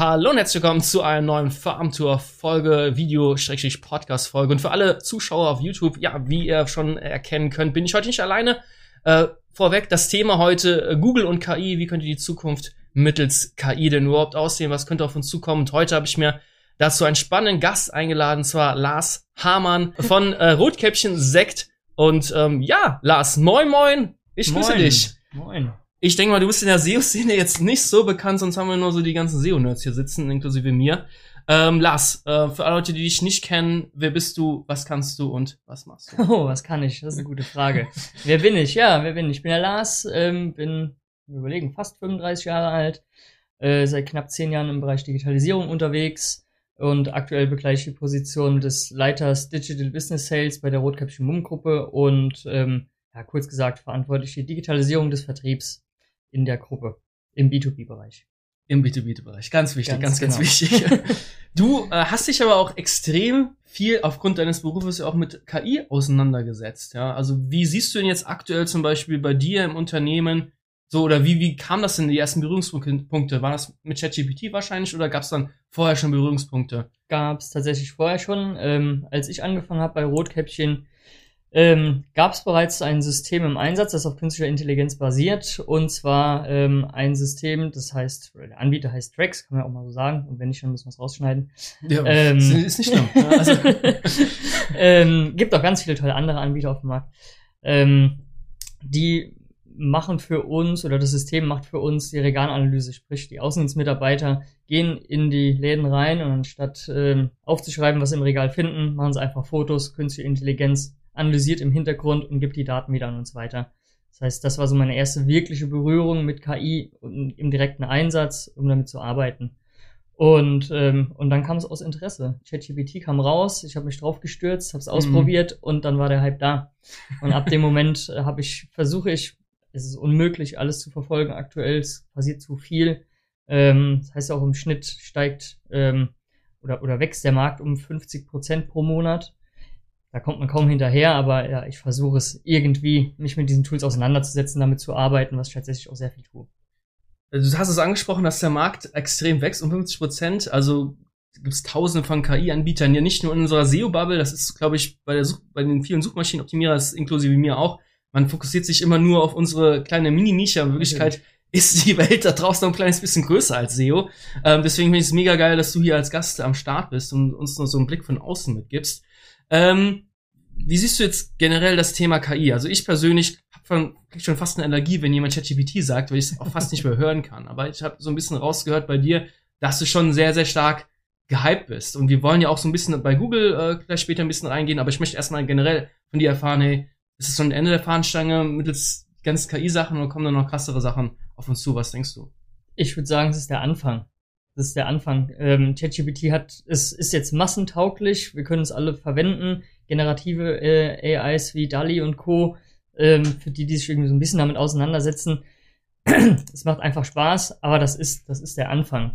Hallo und herzlich willkommen zu einer neuen Farmtour-Folge, Video-Podcast-Folge. Und für alle Zuschauer auf YouTube, ja, wie ihr schon erkennen könnt, bin ich heute nicht alleine. Äh, vorweg, das Thema heute äh, Google und KI. Wie könnte die Zukunft mittels KI denn überhaupt aussehen? Was könnte auf uns zukommen? Und heute habe ich mir dazu einen spannenden Gast eingeladen, zwar Lars Hamann von äh, Rotkäppchen Sekt. Und ähm, ja, Lars, moin moin, ich grüße Moin. dich. Moin. Ich denke mal, du bist in der SEO-Szene jetzt nicht so bekannt, sonst haben wir nur so die ganzen SEO-Nerds hier sitzen, inklusive mir. Ähm, Lars, äh, für alle Leute, die dich nicht kennen, wer bist du, was kannst du und was machst du? Oh, was kann ich? Das ist eine gute Frage. wer bin ich? Ja, wer bin ich? Ich bin der Lars, ähm, bin, überlegen, fast 35 Jahre alt, äh, seit knapp 10 Jahren im Bereich Digitalisierung unterwegs und aktuell begleite ich die Position des Leiters Digital Business Sales bei der Rotkäppchen Mumm Gruppe und, ähm, ja, kurz gesagt, verantwortlich die Digitalisierung des Vertriebs in der Gruppe, im B2B-Bereich. Im B2B-Bereich. Ganz wichtig, ganz, Ganz ganz, genau. wichtig. du äh, hast dich aber auch extrem viel aufgrund deines Berufes ja auch mit KI auseinandergesetzt, ja. Also wie siehst du denn jetzt aktuell zum Beispiel bei dir im Unternehmen so, oder wie, wie kam das denn die ersten Berührungspunkte? War das mit ChatGPT wahrscheinlich oder gab es dann vorher schon Berührungspunkte? gab es tatsächlich vorher schon. Ähm, als ich angefangen habe bei Rotkäppchen, ähm, gab es bereits ein System im Einsatz, das auf künstlicher Intelligenz basiert. Und zwar ähm, ein System, das heißt, der Anbieter heißt Drex, kann man ja auch mal so sagen. Und wenn nicht, dann müssen wir es rausschneiden. Ja, Ähm. ist, nicht schlimm. Also, ähm, gibt auch ganz viele tolle andere Anbieter auf dem Markt. Ähm, die machen für uns oder das System macht für uns die Regalanalyse, sprich die Außendienstmitarbeiter gehen in die Läden rein und anstatt ähm, aufzuschreiben, was sie im Regal finden, machen sie einfach Fotos, künstliche Intelligenz analysiert im Hintergrund und gibt die Daten wieder an uns weiter. Das heißt, das war so meine erste wirkliche Berührung mit KI und im direkten Einsatz, um damit zu arbeiten. Und, ähm, und dann kam es aus Interesse. ChatGPT kam raus, ich habe mich drauf gestürzt, habe es ausprobiert und dann war der Hype da. Und ab dem Moment äh, habe ich, versuche ich, es ist unmöglich, alles zu verfolgen aktuell, es passiert zu viel. Ähm, das heißt auch im Schnitt steigt ähm, oder, oder wächst der Markt um 50 Prozent pro Monat. Da kommt man kaum hinterher, aber ja, ich versuche es irgendwie, mich mit diesen Tools auseinanderzusetzen, damit zu arbeiten, was ich tatsächlich auch sehr viel tue. du hast es angesprochen, dass der Markt extrem wächst um 50 Prozent. Also gibt es tausende von KI-Anbietern, ja nicht nur in unserer SEO-Bubble, das ist, glaube ich, bei, der Such bei den vielen Suchmaschinenoptimierer, das ist inklusive mir auch. Man fokussiert sich immer nur auf unsere kleine Mini-Nische, in Wirklichkeit ist die Welt da draußen noch ein kleines bisschen größer als SEO. Ähm, deswegen finde ich es mega geil, dass du hier als Gast am Start bist und uns noch so einen Blick von außen mitgibst. Ähm, wie siehst du jetzt generell das Thema KI? Also ich persönlich hab von, krieg schon fast eine Allergie, wenn jemand ChatGPT sagt, weil ich es auch fast nicht mehr hören kann. Aber ich habe so ein bisschen rausgehört bei dir, dass du schon sehr, sehr stark gehypt bist. Und wir wollen ja auch so ein bisschen bei Google äh, gleich später ein bisschen reingehen, aber ich möchte erstmal generell von dir erfahren, hey, ist es schon ein Ende der Fahnenstange mittels ganz KI-Sachen oder kommen da noch krassere Sachen auf uns zu? Was denkst du? Ich würde sagen, es ist der Anfang. Das ist der Anfang. Ähm, ChatGPT hat, es ist jetzt massentauglich. Wir können es alle verwenden. Generative äh, AIs wie DALI und Co. Ähm, für die, die sich irgendwie so ein bisschen damit auseinandersetzen. es macht einfach Spaß, aber das ist, das ist der Anfang.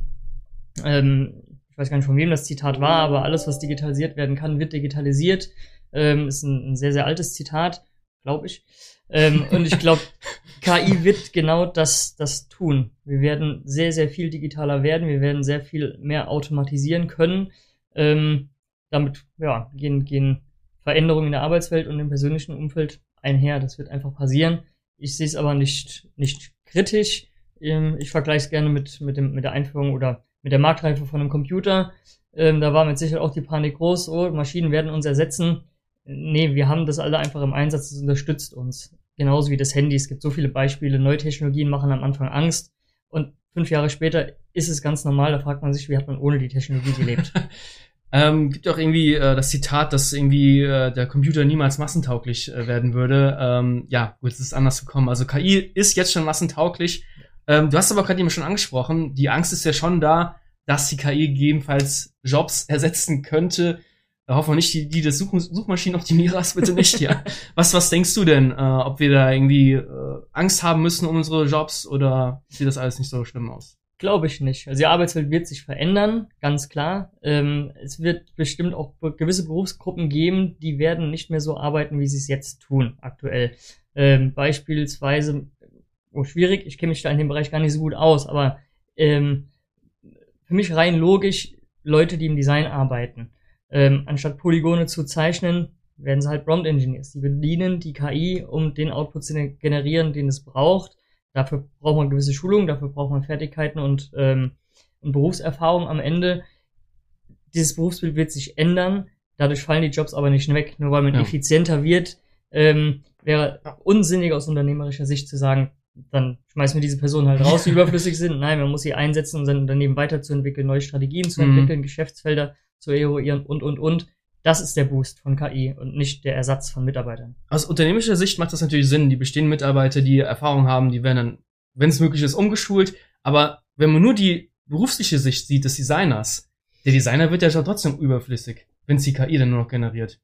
Ähm, ich weiß gar nicht, von wem das Zitat war, aber alles, was digitalisiert werden kann, wird digitalisiert. Ähm, ist ein, ein sehr, sehr altes Zitat, glaube ich. Ähm, und ich glaube, KI wird genau das, das tun. Wir werden sehr, sehr viel digitaler werden. Wir werden sehr viel mehr automatisieren können. Ähm, damit ja, gehen, gehen Veränderungen in der Arbeitswelt und im persönlichen Umfeld einher. Das wird einfach passieren. Ich sehe es aber nicht, nicht kritisch. Ähm, ich vergleiche es gerne mit, mit, dem, mit der Einführung oder mit der Marktreife von einem Computer. Ähm, da war mit Sicherheit auch die Panik groß, oh, Maschinen werden uns ersetzen. Nee, wir haben das alle einfach im Einsatz, das unterstützt uns. Genauso wie das Handy. Es gibt so viele Beispiele. Neue Technologien machen am Anfang Angst. Und fünf Jahre später ist es ganz normal. Da fragt man sich, wie hat man ohne die Technologie gelebt? Ähm, gibt auch irgendwie äh, das Zitat, dass irgendwie äh, der Computer niemals massentauglich äh, werden würde. Ähm, ja, gut, es ist anders gekommen. Also KI ist jetzt schon massentauglich. Ähm, du hast aber gerade eben schon angesprochen, die Angst ist ja schon da, dass die KI gegebenenfalls Jobs ersetzen könnte. Hoffen wir nicht, die, die des Such Suchmaschinenoptimierers bitte nicht, ja. Was, was denkst du denn, äh, ob wir da irgendwie äh, Angst haben müssen um unsere Jobs oder sieht das alles nicht so schlimm aus? Glaube ich nicht. Also die Arbeitswelt wird sich verändern, ganz klar. Ähm, es wird bestimmt auch gewisse Berufsgruppen geben, die werden nicht mehr so arbeiten, wie sie es jetzt tun, aktuell. Ähm, beispielsweise, oh, schwierig, ich kenne mich da in dem Bereich gar nicht so gut aus, aber ähm, für mich rein logisch Leute, die im Design arbeiten. Ähm, anstatt Polygone zu zeichnen, werden sie halt Prompt Engineers. Die bedienen die KI, um den Output zu generieren, den es braucht. Dafür braucht man gewisse Schulungen, dafür braucht man Fertigkeiten und, ähm, und Berufserfahrung am Ende. Dieses Berufsbild wird sich ändern. Dadurch fallen die Jobs aber nicht weg, nur weil man ja. effizienter wird. Ähm, wäre unsinnig aus unternehmerischer Sicht zu sagen, dann schmeißen wir diese Personen halt raus, die überflüssig sind. Nein, man muss sie einsetzen, um sein Unternehmen weiterzuentwickeln, neue Strategien zu mhm. entwickeln, mhm. Geschäftsfelder zu eruieren und, und, und. Das ist der Boost von KI und nicht der Ersatz von Mitarbeitern. Aus unternehmerischer Sicht macht das natürlich Sinn. Die bestehenden Mitarbeiter, die Erfahrung haben, die werden dann, wenn es möglich ist, umgeschult. Aber wenn man nur die berufliche Sicht sieht des Designers, der Designer wird ja trotzdem überflüssig, wenn es die KI dann nur noch generiert.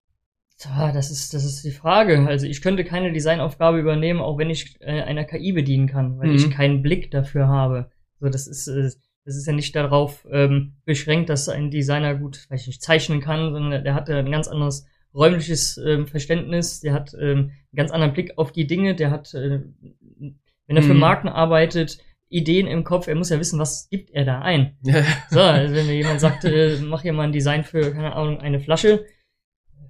Tja, das ist, das ist die Frage. Also ich könnte keine Designaufgabe übernehmen, auch wenn ich äh, einer KI bedienen kann, weil mhm. ich keinen Blick dafür habe. So, das ist, äh, das ist ja nicht darauf ähm, beschränkt, dass ein Designer gut, weiß ich nicht, zeichnen kann, sondern der hat ja ein ganz anderes räumliches ähm, Verständnis, der hat ähm, einen ganz anderen Blick auf die Dinge, der hat, äh, wenn er für mhm. Marken arbeitet, Ideen im Kopf, er muss ja wissen, was gibt er da ein. so, also wenn mir jemand sagt, äh, mach hier mal ein Design für, keine Ahnung, eine Flasche,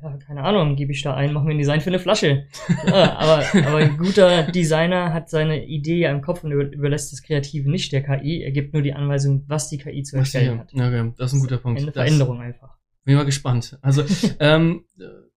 ja, keine Ahnung, gebe ich da ein, mach mir ein Design für eine Flasche. Ja, aber, aber ein guter Designer hat seine Idee ja im Kopf und überlässt das Kreative nicht der KI. Er gibt nur die Anweisung, was die KI zu erstellen hat. Ja, okay. das ist ein guter Punkt. Eine Veränderung das, einfach. Bin mal gespannt. Also, ähm,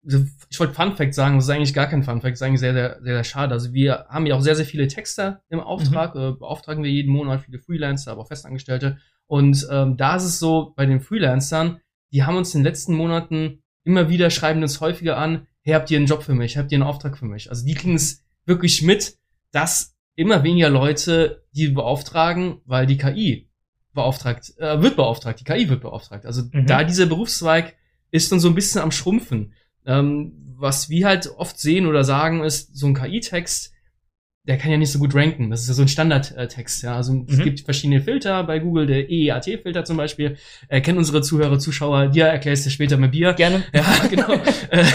ich wollte Fun Fact sagen, das ist eigentlich gar kein Fun Fact, das ist eigentlich sehr, sehr, sehr, sehr schade. Also wir haben ja auch sehr, sehr viele Texter im Auftrag, mhm. äh, beauftragen wir jeden Monat viele Freelancer, aber auch Festangestellte. Und ähm, da ist es so, bei den Freelancern, die haben uns in den letzten Monaten immer wieder schreiben uns häufiger an, hey, habt ihr einen Job für mich? Habt ihr einen Auftrag für mich? Also die kriegen es wirklich mit, dass immer weniger Leute die beauftragen, weil die KI beauftragt, äh, wird beauftragt, die KI wird beauftragt. Also mhm. da dieser Berufszweig ist dann so ein bisschen am Schrumpfen. Ähm, was wir halt oft sehen oder sagen ist, so ein KI-Text, der kann ja nicht so gut ranken. Das ist ja so ein Standardtext. Ja, also mhm. es gibt verschiedene Filter bei Google, der EEAT-Filter zum Beispiel. Äh, kennen unsere Zuhörer, Zuschauer. Dir erklärst du später mit Bier. Gerne. Ja, genau. äh,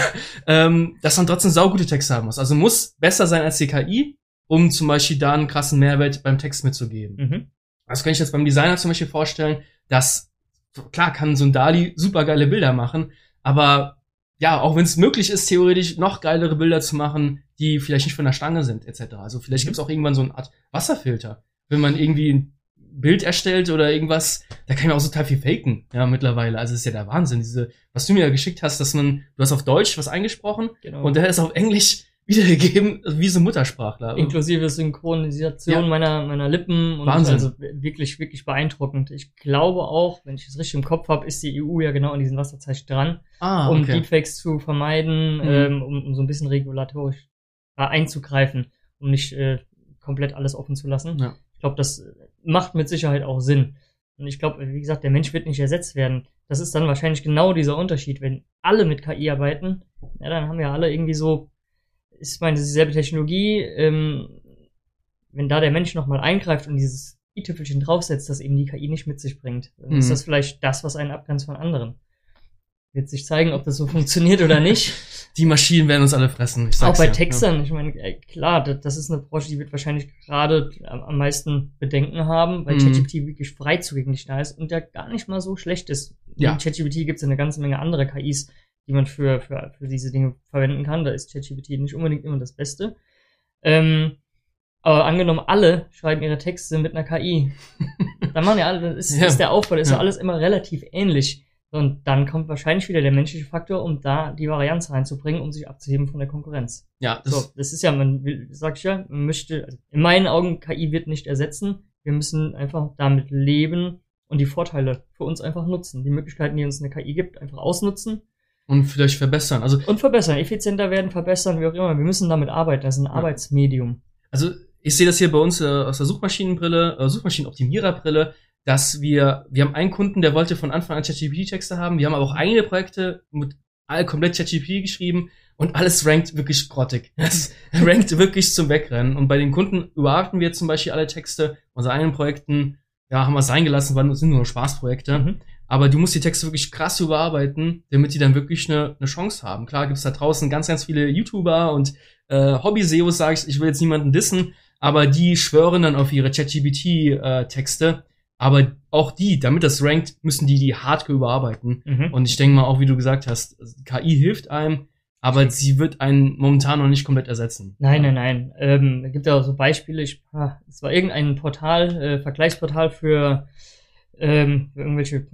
ähm, dass man trotzdem saugute Texte haben muss. Also muss besser sein als die KI, um zum Beispiel da einen krassen Mehrwert beim Text mitzugeben. Mhm. Das kann ich jetzt beim Designer zum Beispiel vorstellen, dass klar kann so ein Dali super geile Bilder machen, aber ja, auch wenn es möglich ist, theoretisch noch geilere Bilder zu machen, die vielleicht nicht von der Stange sind, etc. Also vielleicht mhm. gibt's auch irgendwann so eine Art Wasserfilter. Wenn man irgendwie ein Bild erstellt oder irgendwas, da kann man auch total viel faken, ja, mittlerweile. Also ist ja der Wahnsinn. Diese, was du mir geschickt hast, dass man, du hast auf Deutsch was eingesprochen genau. und der ist auf Englisch wiedergegeben wie so Muttersprachler. Inklusive Synchronisation ja. meiner, meiner Lippen und Wahnsinn. also wirklich, wirklich beeindruckend. Ich glaube auch, wenn ich es richtig im Kopf habe, ist die EU ja genau an diesen Wasserzeichen dran, ah, um Deepfakes zu vermeiden, mhm. ähm, um, um so ein bisschen regulatorisch einzugreifen, um nicht äh, komplett alles offen zu lassen. Ja. Ich glaube, das macht mit Sicherheit auch Sinn. Und ich glaube, wie gesagt, der Mensch wird nicht ersetzt werden. Das ist dann wahrscheinlich genau dieser Unterschied. Wenn alle mit KI arbeiten, ja, dann haben wir alle irgendwie so ist meine dieselbe Technologie, ähm, wenn da der Mensch nochmal eingreift und dieses i-Tüpfelchen draufsetzt, das eben die KI nicht mit sich bringt, dann mhm. ist das vielleicht das, was einen abgrenzt von anderen. Wird sich zeigen, ob das so funktioniert oder nicht. Die Maschinen werden uns alle fressen. Ich sag's Auch bei ja. Textern. Ich meine, äh, klar, das ist eine Branche, die wird wahrscheinlich gerade am meisten Bedenken haben, weil mhm. ChatGPT wirklich frei zugänglich da ist und der gar nicht mal so schlecht ist. Ja. In ChatGPT gibt es eine ganze Menge andere KIs, die man für, für, für diese Dinge verwenden kann. Da ist ChatGPT nicht unbedingt immer das Beste. Ähm, aber angenommen, alle schreiben ihre Texte mit einer KI. dann machen ja alle, dann ist, ja. ist der Aufbau, ist ja. alles immer relativ ähnlich. Und dann kommt wahrscheinlich wieder der menschliche Faktor, um da die Varianz reinzubringen, um sich abzuheben von der Konkurrenz. Ja, das, so, das ist ja, man will, sag ich ja, man möchte, also in meinen Augen, KI wird nicht ersetzen. Wir müssen einfach damit leben und die Vorteile für uns einfach nutzen. Die Möglichkeiten, die uns eine KI gibt, einfach ausnutzen und vielleicht verbessern. Also und verbessern, effizienter werden, verbessern, wie auch immer. Wir müssen damit arbeiten. Das ist ein ja. Arbeitsmedium. Also ich sehe das hier bei uns äh, aus der Suchmaschinenbrille, äh, Suchmaschinenoptimiererbrille, dass wir, wir haben einen Kunden, der wollte von Anfang an ChatGPT-Texte haben. Wir haben aber auch eigene Projekte mit all komplett ChatGPT geschrieben und alles rankt wirklich grottig. Das rankt wirklich zum Wegrennen. Und bei den Kunden überarbeiten wir zum Beispiel alle Texte. Unsere eigenen Projekten, ja, haben wir es sein gelassen, weil es sind nur Spaßprojekte. Mhm. Aber du musst die Texte wirklich krass überarbeiten, damit die dann wirklich eine, eine Chance haben. Klar gibt's da draußen ganz, ganz viele YouTuber und äh, Hobby-SEOs, sag ich, ich will jetzt niemanden dissen, aber die schwören dann auf ihre ChatGPT-Texte, Aber auch die, damit das rankt, müssen die die Hardcore überarbeiten. Mhm. Und ich denke mal auch, wie du gesagt hast, KI hilft einem, aber sie wird einen momentan noch nicht komplett ersetzen. Nein, nein, nein. Ähm, es gibt ja auch so Beispiele. Ich, ah, es war irgendein Portal, äh, Vergleichsportal für, ähm, irgendwelche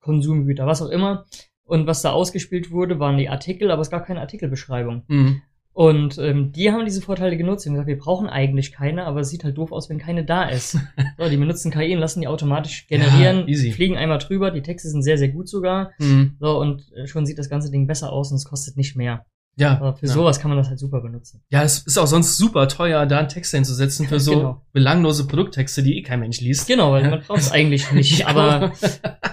Konsumgüter, was auch immer. Und was da ausgespielt wurde, waren die Artikel, aber es gab keine Artikelbeschreibung. Mhm. Und ähm, die haben diese Vorteile genutzt. Die haben gesagt, wir brauchen eigentlich keine, aber es sieht halt doof aus, wenn keine da ist. so, die benutzen KI und lassen die automatisch generieren, Ja, fliegen einmal drüber. Die Texte sind sehr, sehr gut sogar. Mhm. So, und äh, schon sieht das ganze Ding besser aus und es kostet nicht mehr. Ja. Aber für ja. sowas kann man das halt super benutzen. Ja, es ist auch sonst super teuer, da einen Text hinzusetzen für so Genau. belanglose Produkttexte, die eh kein Mensch liest. Genau, weil man braucht es eigentlich nicht. Ja. Aber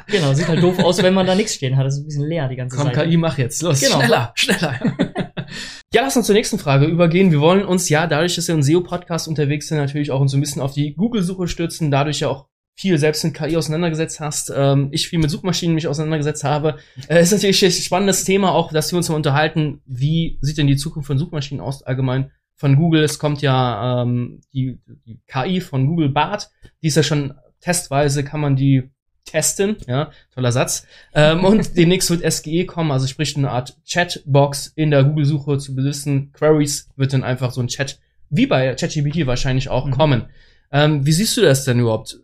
genau, sieht halt doof aus, wenn man da nichts stehen hat. Das ist ein bisschen leer, die ganze Komm, Seite. KI, mach jetzt. Los, Genau. schneller, schneller. ja, lass uns zur nächsten Frage übergehen. Wir wollen uns ja, dadurch, dass wir im SEO-Podcast unterwegs sind, natürlich auch uns so ein bisschen auf die Google-Suche stürzen, dadurch ja auch viel selbst mit KI auseinandergesetzt hast, ähm, ich viel mit Suchmaschinen mich auseinandergesetzt habe. Äh, ist natürlich ein spannendes Thema, auch dass wir uns mal unterhalten, wie sieht denn die Zukunft von Suchmaschinen aus, allgemein von Google. Es kommt ja ähm, die, die KI von Google Bart, die ist ja schon testweise, kann man die testen, ja, toller Satz. Ähm, und demnächst wird SGE kommen, also sprich eine Art Chatbox in der Google-Suche zu gewissen Queries wird dann einfach so ein Chat, wie bei ChatGPT wahrscheinlich auch Mhm. kommen. Ähm, wie siehst du das denn überhaupt?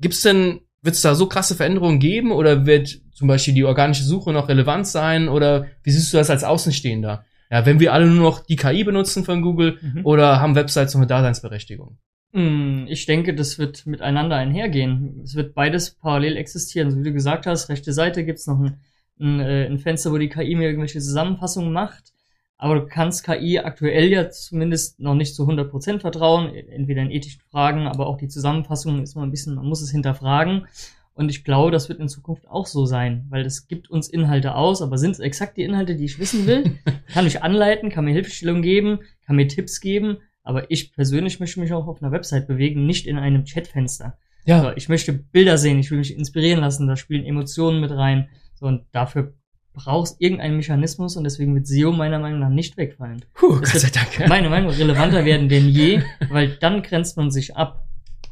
Gibt's denn, wird es da so krasse Veränderungen geben oder wird zum Beispiel die organische Suche noch relevant sein oder wie siehst du das als Außenstehender? Ja, wenn wir alle nur noch die KI benutzen von Google Mhm. oder haben Websites noch eine Daseinsberechtigung? Hm, Ich denke, das wird miteinander einhergehen. Es wird beides parallel existieren. So wie du gesagt hast, rechte Seite gibt's noch ein, ein, äh, ein Fenster, wo die KI mir irgendwelche Zusammenfassungen macht. Aber du kannst KI aktuell ja zumindest noch nicht zu 100% vertrauen, entweder in ethischen Fragen, aber auch die Zusammenfassung ist mal ein bisschen, man muss es hinterfragen. Und ich glaube, das wird in Zukunft auch so sein, weil das gibt uns Inhalte aus, aber sind es exakt die Inhalte, die ich wissen will? kann ich anleiten, kann mir Hilfestellung geben, kann mir Tipps geben, aber ich persönlich möchte mich auch auf einer Website bewegen, nicht in einem Chatfenster. Ja, So, ich möchte Bilder sehen, ich will mich inspirieren lassen, da spielen Emotionen mit rein. So, und dafür brauchst irgendeinen Mechanismus und deswegen wird SEO meiner Meinung nach nicht wegfallen. Puh, Gott sei Dank. Meine Meinung relevanter werden denn je, weil dann grenzt man sich ab.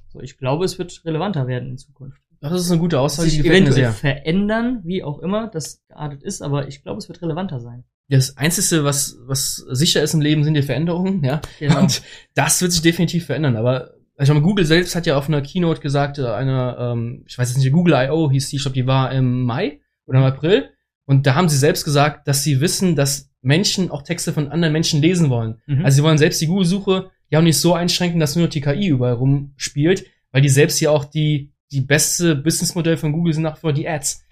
So, ich glaube, es wird relevanter werden in Zukunft. Das ist eine gute Aussage, die Sich mir eventuell sehr. verändern, wie auch immer das geartet ist, aber ich glaube, es wird relevanter sein. Das Einzige, was, was sicher ist im Leben, sind die Veränderungen, ja. Genau. Und das wird sich definitiv verändern. Aber ich meine, Google selbst hat ja auf einer Keynote gesagt, äh, eine, ähm, ich weiß jetzt nicht, Google I.O. hieß die, ich glaube, die war im Mai oder im April. Und da haben sie selbst gesagt, dass sie wissen, dass Menschen auch Texte von anderen Menschen lesen wollen. Mhm. Also sie wollen selbst die Google-Suche ja auch nicht so einschränken, dass nur noch die KI überall rumspielt, weil die selbst ja auch die, die beste Businessmodell von Google sind nach wie vor die Ads.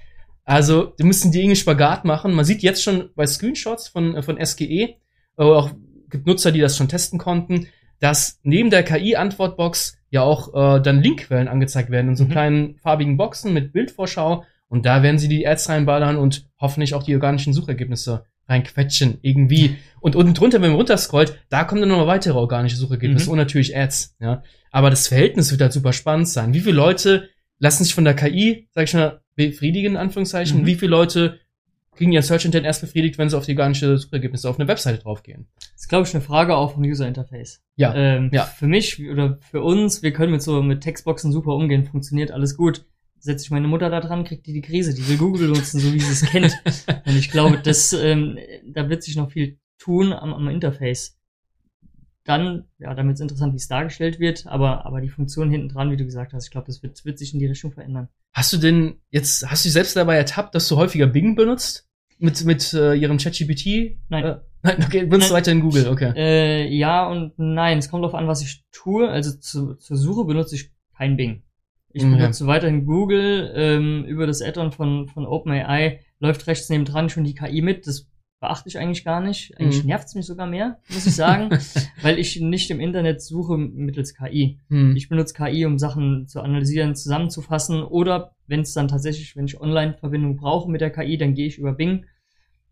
Also, die müssen die irgendwie Spagat machen. Man sieht jetzt schon bei Screenshots von, äh, von SGE, äh, auch gibt Nutzer, die das schon testen konnten, dass neben der KI-Antwortbox ja auch äh, dann Linkquellen angezeigt werden in so Mhm. kleinen farbigen Boxen mit Bildvorschau. Und da werden sie die Ads reinballern und hoffentlich auch die organischen Suchergebnisse reinquetschen irgendwie. Und unten drunter, wenn man runterscrollt, da kommen dann nochmal weitere organische Suchergebnisse Mhm. und natürlich Ads. Ja. Aber das Verhältnis wird halt super spannend sein. Wie viele Leute lassen sich von der KI, sag ich mal, befriedigen, in Anführungszeichen? Mhm. Wie viele Leute kriegen ihr Search Intent erst befriedigt, wenn sie auf die organische Suchergebnisse auf eine Webseite draufgehen? Das ist, glaube ich, eine Frage auch vom User Interface. Ja. Ähm, ja. Für mich oder für uns, wir können mit so mit Textboxen super umgehen, funktioniert alles gut. Setze ich meine Mutter da dran, kriegt die die Krise, die will Google benutzen, so wie sie es kennt. Und ich glaube, das, ähm, da wird sich noch viel tun am, am Interface. Dann, ja, damit es interessant, wie es dargestellt wird, aber, aber die Funktion hinten dran, wie du gesagt hast, ich glaube, das wird, wird sich in die Richtung verändern. Hast du denn jetzt, hast du dich selbst dabei ertappt, dass du häufiger Bing benutzt? Mit, mit äh, ihrem ChatGPT? Nein. Äh, nein, okay, benutzt du weiterhin Google, okay. Äh, ja und nein, es kommt darauf an, was ich tue. Also zu, zur Suche benutze ich kein Bing. Ich Mhm. benutze weiterhin Google. Ähm, über das Add-on von, von OpenAI läuft rechts neben dran schon die KI mit. Das beachte ich eigentlich gar nicht. Eigentlich Mhm. nervt's mich sogar mehr, muss ich sagen, weil ich nicht im Internet suche mittels KI. Hm. Ich benutze KI, um Sachen zu analysieren, zusammenzufassen oder wenn es dann tatsächlich, wenn ich Online-Verbindung brauche mit der KI, dann gehe ich über Bing.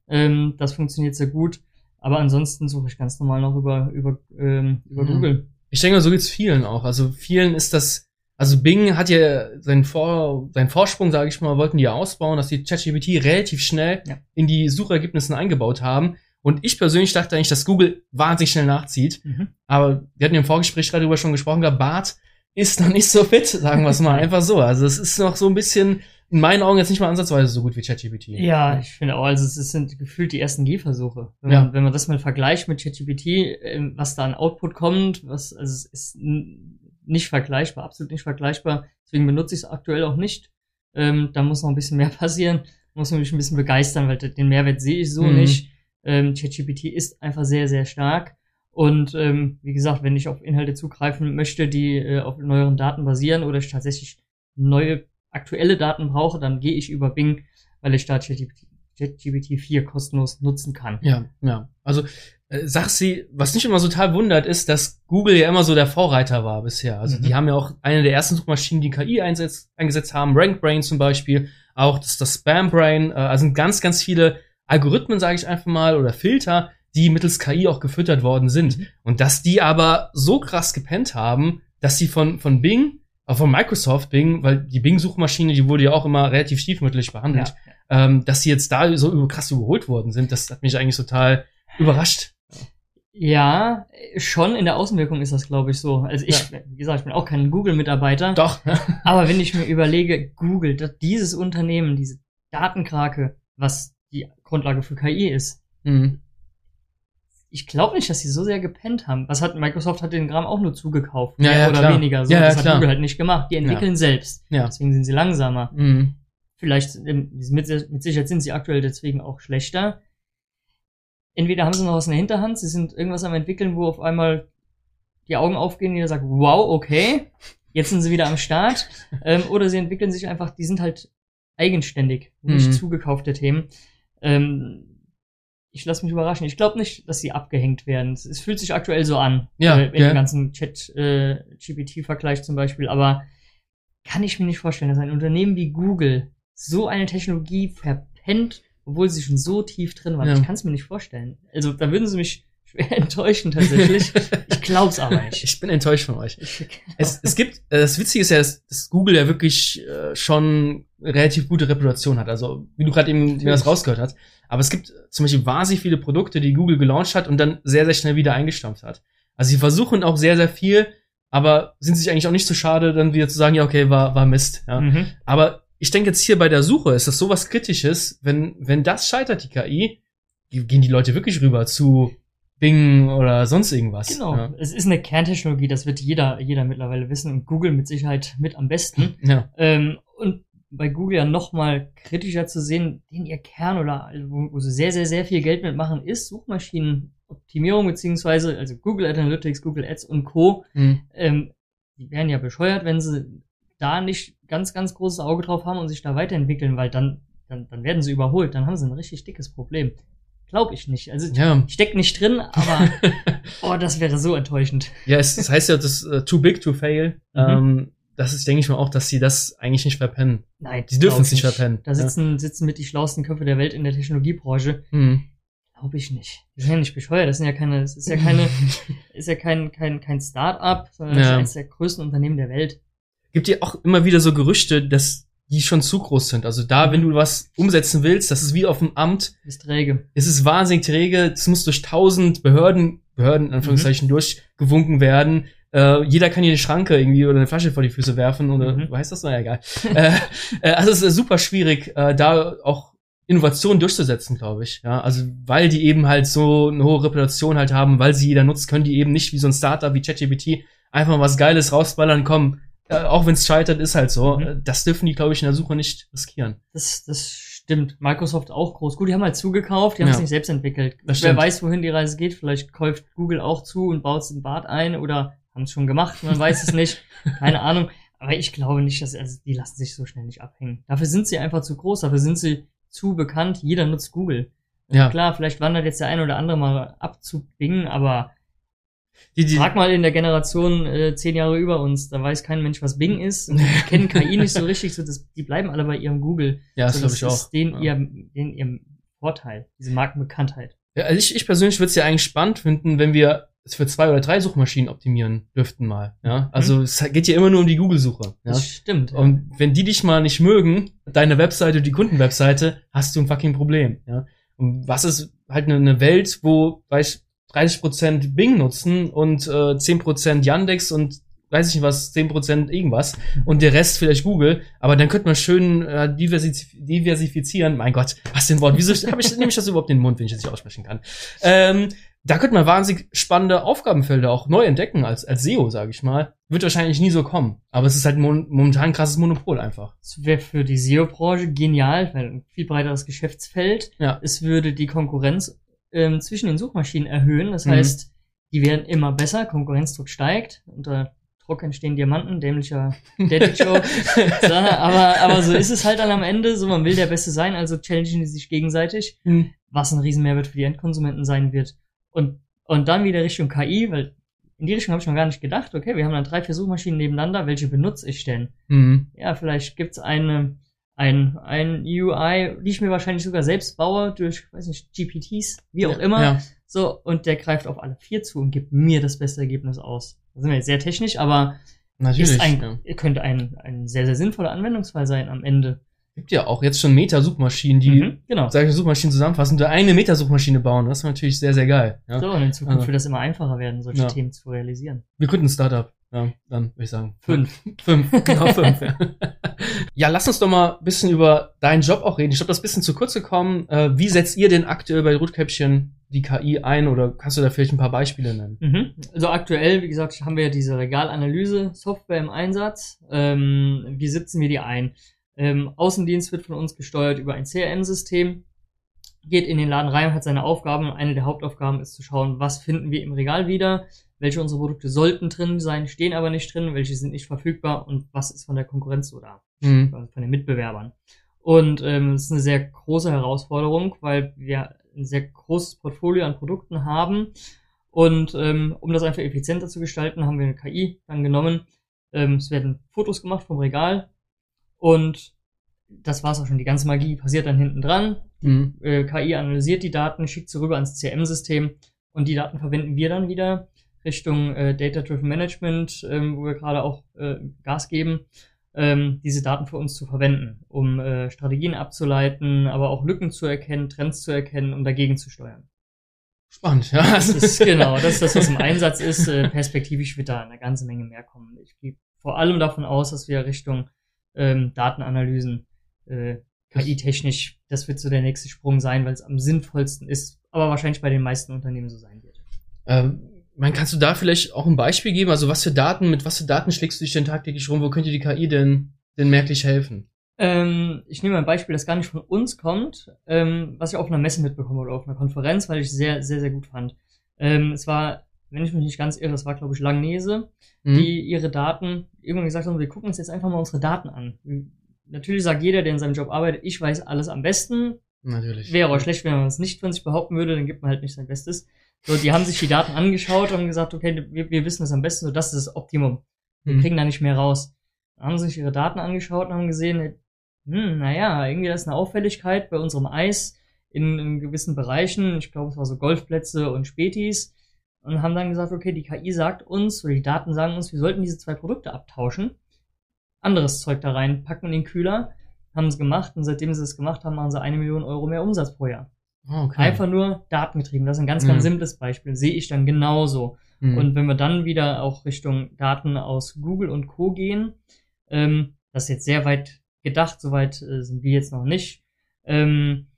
Ähm, das funktioniert sehr gut. Aber ansonsten suche ich ganz normal noch über, über, ähm, über Mhm. Google. Ich denke, so geht's vielen auch. Also vielen ist das, also Bing hat ja seinen, Vor, seinen Vorsprung, sage ich mal, wollten die ja ausbauen, dass die ChatGPT relativ schnell Ja. in die Suchergebnisse eingebaut haben. Und ich persönlich dachte eigentlich, dass Google wahnsinnig schnell nachzieht. Mhm. Aber wir hatten ja im Vorgespräch gerade darüber schon gesprochen gehabt, Bart ist noch nicht so fit, sagen wir es mal einfach so. Also es ist noch so ein bisschen in meinen Augen jetzt nicht mal ansatzweise so gut wie ChatGPT. Ja, ich finde auch, also es sind gefühlt die ersten Gehversuche. Wenn, Ja. man, wenn man das mal vergleicht mit ChatGPT, ähm, was da an Output kommt, was, also es ist nicht vergleichbar, absolut nicht vergleichbar. Deswegen benutze ich es aktuell auch nicht. Ähm, da muss noch ein bisschen mehr passieren. Muss mich ein bisschen begeistern, weil den Mehrwert sehe ich so Mhm. nicht. Ähm, ChatGPT ist einfach sehr, sehr stark. Und ähm, wie gesagt, wenn ich auf Inhalte zugreifen möchte, die äh, auf neueren Daten basieren oder ich tatsächlich neue aktuelle Daten brauche, dann gehe ich über Bing, weil ich da ChatGPT ChatGPT 4 kostenlos nutzen kann. Ja, ja. Also äh, sag sie, was mich immer so total wundert, ist, dass Google ja immer so der Vorreiter war bisher. Also Mhm. die haben ja auch eine der ersten Suchmaschinen, die KI einsetzt, eingesetzt haben, RankBrain zum Beispiel, auch das, das SpamBrain, äh, also sind ganz, ganz viele Algorithmen, sage ich einfach mal, oder Filter, die mittels KI auch gefüttert worden sind. Mhm. Und dass die aber so krass gepennt haben, dass sie von, von Bing, auch von Microsoft Bing, weil die Bing-Suchmaschine, die wurde ja auch immer relativ stiefmütterlich behandelt, ähm, dass sie jetzt da so über- krass überholt worden sind, das hat mich eigentlich total überrascht. Ja, schon in der Außenwirkung ist das, glaube ich, so. Also ich, wie gesagt, ich bin auch kein Google-Mitarbeiter. Doch. Aber wenn ich mir überlege, Google, dass dieses Unternehmen, diese Datenkrake, was die Grundlage für KI ist, Mhm. ich glaube nicht, dass sie so sehr gepennt haben. Was hat Microsoft hat den Kram auch nur zugekauft, Ja, mehr ja, oder klar. weniger. So, Ja, ja, das hat klar. Google halt nicht gemacht. Die entwickeln selbst. Ja. Deswegen sind sie langsamer. Mhm. Vielleicht ähm, mit, mit Sicherheit sind sie aktuell deswegen auch schlechter. Entweder haben sie noch was in der Hinterhand, sie sind irgendwas am entwickeln, wo auf einmal die Augen aufgehen und jeder sagt, wow, okay, jetzt sind sie wieder am Start. ähm, oder sie entwickeln sich einfach, die sind halt eigenständig, nicht Mhm. zugekaufte Themen. Ähm, ich lasse mich überraschen. Ich glaube nicht, dass sie abgehängt werden. Es, fühlt sich aktuell so an. Ja, äh, in ja. dem ganzen Chat-GPT-Vergleich zum Beispiel. Aber kann ich mir nicht vorstellen, dass ein Unternehmen wie Google so eine Technologie verpennt, obwohl sie schon so tief drin war. Ja. Ich kann es mir nicht vorstellen. Also da würden sie mich schwer enttäuschen tatsächlich. ich glaub's aber nicht. Ich bin enttäuscht von euch. Es, es gibt, äh, das Witzige ist ja, dass, dass Google ja wirklich äh, schon relativ gute Reputation hat. Also, wie du gerade eben mir das rausgehört hast. Aber es gibt zum Beispiel wahnsinnig viele Produkte, die Google gelauncht hat und dann sehr, sehr schnell wieder eingestampft hat. Also, sie versuchen auch sehr, sehr viel, aber sind sich eigentlich auch nicht so schade, dann wieder zu sagen, ja, okay, war, war Mist. Ja. mhm. Aber ich denke jetzt hier bei der Suche ist das sowas Kritisches, wenn, wenn das scheitert, die KI, gehen die Leute wirklich rüber zu Bing oder sonst irgendwas. Genau. Ja. Es ist eine Kerntechnologie, das wird jeder, jeder mittlerweile wissen und Google mit Sicherheit mit am besten. ja. Ähm, und bei Google ja noch mal kritischer zu sehen, den ihr Kern oder wo, wo sie sehr, sehr, sehr viel Geld mitmachen, ist Suchmaschinenoptimierung beziehungsweise also Google Analytics, Google Ads und Co. Hm. Ähm, die wären ja bescheuert, wenn sie da nicht ganz, ganz großes Auge drauf haben und sich da weiterentwickeln, weil dann, dann, dann werden sie überholt. Dann haben sie ein richtig dickes Problem. Glaube ich nicht. Also Ja. ich steck nicht drin, aber oh, das wäre so enttäuschend. Ja, es, es heißt ja, das äh, too big to fail. Mhm. Ähm, das ist, denke ich mal, auch, dass sie das eigentlich nicht verpennen. Nein, Die dürfen es nicht verpennen. Da sitzen, sitzen mit die schlauesten Köpfe der Welt in der Technologiebranche. Hm. Glaube ich nicht. Die sind ja nicht bescheuert. Das sind ja keine, das ist ja keine, ist ja kein, kein, kein Start-up, sondern das ist Ja. eines der größten Unternehmen der Welt. Gibt ja auch immer wieder so Gerüchte, dass die schon zu groß sind. Also da, wenn du was umsetzen willst, das ist wie auf dem Amt, ist träge. es ist wahnsinnig träge, es muss durch tausend Behörden, Behörden in Anführungszeichen, durchgewunken werden. Äh, jeder kann hier eine Schranke irgendwie oder eine Flasche vor die Füße werfen oder Mhm. wo heißt das? Na ja, egal. äh, äh, also es ist super schwierig, äh, da auch Innovationen durchzusetzen, glaube ich. Ja, also weil die eben halt so eine hohe Reputation halt haben, weil sie jeder nutzt, können die eben nicht wie so ein Startup wie ChatGPT einfach mal was Geiles rausballern, komm, auch wenn es scheitert, ist halt so. Mhm. Das dürfen die, glaube ich, in der Suche nicht riskieren. Das, das stimmt. Microsoft auch groß. Gut, die haben halt zugekauft, die haben es Ja. nicht selbst entwickelt. Das Wer stimmt. weiß, wohin die Reise geht. Vielleicht kauft Google auch zu und baut es in Bad ein oder haben es schon gemacht, man weiß es nicht. Keine Ahnung. Aber ich glaube nicht, dass, also die lassen sich so schnell nicht abhängen. Dafür sind sie einfach zu groß, dafür sind sie zu bekannt. Jeder nutzt Google. Ja. Klar, vielleicht wandert jetzt der ein oder andere mal ab zu Bing, aber Die, die, frag mal in der Generation äh, zehn Jahre über uns, da weiß kein Mensch, was Bing ist. Und die kennen KI nicht so richtig, so das, die bleiben alle bei ihrem Google. ja, das so, glaube ich auch. ist den, ja. ihr, den ihr Vorteil, diese Markenbekanntheit. Ja, also ich, ich persönlich würde es ja eigentlich spannend finden, wenn wir es für zwei oder drei Suchmaschinen optimieren dürften mal. Ja, also es geht ja immer nur um die Google-Suche. Ja? Das stimmt. Und wenn die dich mal nicht mögen, deine Webseite, die Kundenwebseite, hast du ein fucking Problem. Ja. Und was ist halt eine, eine Welt, wo weiß ich, 30% Bing nutzen und äh, 10% Yandex und weiß ich nicht was, 10% irgendwas und der Rest vielleicht Google, aber dann könnte man schön äh, diversi diversifizieren. Mein Gott, was denn Wort? Wieso habe ich, nehme ich das überhaupt in den Mund, wenn ich das nicht aussprechen kann? Ähm, da könnte man wahnsinnig spannende Aufgabenfelder auch neu entdecken als, als SEO, sage ich mal. Wird wahrscheinlich nie so kommen. Aber es ist halt mon momentan ein krasses Monopol einfach. Das wäre für die SEO-Branche genial, weil ein viel breiteres Geschäftsfeld. Ja. Es würde die Konkurrenz ähm, zwischen den Suchmaschinen erhöhen. Das Mhm. heißt, die werden immer besser, Konkurrenzdruck steigt. Unter Druck entstehen Diamanten, dämlicher Daddy-Joke. aber, aber so ist es halt dann am Ende. So, man will der Beste sein, also challengen die sich gegenseitig. Hm. was ein Riesenmehrwert für die Endkonsumenten sein wird. Und, und dann wieder Richtung KI, weil in die Richtung habe ich noch gar nicht gedacht. Okay, wir haben dann drei, vier Suchmaschinen nebeneinander. Welche benutze ich denn? Mhm. Ja, vielleicht gibt's eine, ein, ein UI, die ich mir wahrscheinlich sogar selbst baue durch, weiß nicht, GPTs, wie auch immer. Ja. So, und der greift auf alle vier zu und gibt mir das beste Ergebnis aus. Da sind wir jetzt sehr technisch, aber Natürlich. ist ein, ja. könnte ein, ein sehr, sehr sinnvoller Anwendungsfall sein am Ende. Gibt ja auch jetzt schon Meta-Suchmaschinen, die Mhm, genau. solche Suchmaschinen zusammenfassen und eine Meta-Suchmaschine bauen. Das ist natürlich sehr, sehr geil. Ja. So, und in Zukunft Also- wird das immer einfacher werden, solche Ja. Themen zu realisieren. Wir gründen ein Startup. Ja, dann würde ich sagen. Fünf. Fünf, genau fünf. Ja. ja, lass uns doch mal ein bisschen über deinen Job auch reden. Ich glaube, das ist ein bisschen zu kurz gekommen. Äh, wie setzt ihr denn aktuell bei Rootkäppchen die KI ein oder kannst du da vielleicht ein paar Beispiele nennen? Mhm. Also aktuell, wie gesagt, haben wir ja diese Regalanalyse-Software im Einsatz. Ähm, wie setzen wir die ein? Ähm, Außendienst wird von uns gesteuert über ein CRM-System, geht in den Laden rein, hat seine Aufgaben und eine der Hauptaufgaben ist zu schauen, was finden wir im Regal wieder, welche unserer Produkte sollten drin sein, stehen aber nicht drin, welche sind nicht verfügbar und was ist von der Konkurrenz so da. Mhm. also von den Mitbewerbern. Und ähm, es ist eine sehr große Herausforderung, weil wir ein sehr großes Portfolio an Produkten haben. Und ähm, um das einfach effizienter zu gestalten, haben wir eine KI dann genommen. Ähm, es werden Fotos gemacht vom Regal und das war's auch schon. Die ganze Magie passiert dann hinten dran. Mhm. Äh, KI analysiert die Daten, schickt sie rüber ans CRM-System und die Daten verwenden wir dann wieder Richtung äh, Data-Driven Management, ähm, wo wir gerade auch äh, Gas geben, ähm, diese Daten für uns zu verwenden, um äh, Strategien abzuleiten, aber auch Lücken zu erkennen, Trends zu erkennen, um dagegen zu steuern. Spannend, ja. Das ist genau, das ist das, was im Einsatz ist. Äh, perspektivisch wird da eine ganze Menge mehr kommen. Ich gehe vor allem davon aus, dass wir Richtung ähm, Datenanalysen äh, KI-technisch, das wird so der nächste Sprung sein, weil es am sinnvollsten ist, aber wahrscheinlich bei den meisten Unternehmen so sein wird. Ähm, man, kannst du da vielleicht auch ein Beispiel geben? Also was für Daten, mit was für Daten schlägst du dich denn tagtäglich rum? Wo könnte die KI denn, denn merklich helfen? Ähm, ich nehme ein Beispiel, das gar nicht von uns kommt, ähm, was ich auf einer Messe mitbekommen oder auf einer Konferenz, weil ich sehr, sehr, sehr gut fand. Ähm, es war, wenn ich mich nicht ganz irre, das war, glaube ich, Langnese, Mhm. die ihre Daten irgendwann gesagt haben, wir gucken uns jetzt einfach mal unsere Daten an. Natürlich sagt jeder, der in seinem Job arbeitet, ich weiß alles am besten. Natürlich. Wäre auch schlecht, wenn man es nicht von sich behaupten würde, dann gibt man halt nicht sein Bestes. So, die haben sich die Daten angeschaut und gesagt, okay, wir, wir wissen es am besten, so das ist das Optimum. Wir Mhm. kriegen da nicht mehr raus. Dann haben sie sich ihre Daten angeschaut und haben gesehen, hm, naja, irgendwie da ist eine Auffälligkeit bei unserem Eis in, in gewissen Bereichen. Ich glaube, es war so Golfplätze und Spätis. Und haben dann gesagt, okay, die KI sagt uns, oder die Daten sagen uns, wir sollten diese zwei Produkte abtauschen. Anderes Zeug da rein, packen in den Kühler. Haben sie gemacht und seitdem sie es gemacht haben, machen sie eine Million Euro mehr Umsatz pro Jahr. Ah, okay. Einfach nur datengetrieben. Das ist ein ganz, ganz Mhm. simples Beispiel. Sehe ich dann genauso. Mhm. Und wenn wir dann wieder auch Richtung Daten aus Google und Co. gehen, ähm, das ist jetzt sehr weit gedacht, soweit äh, sind wir jetzt noch nicht, ähm,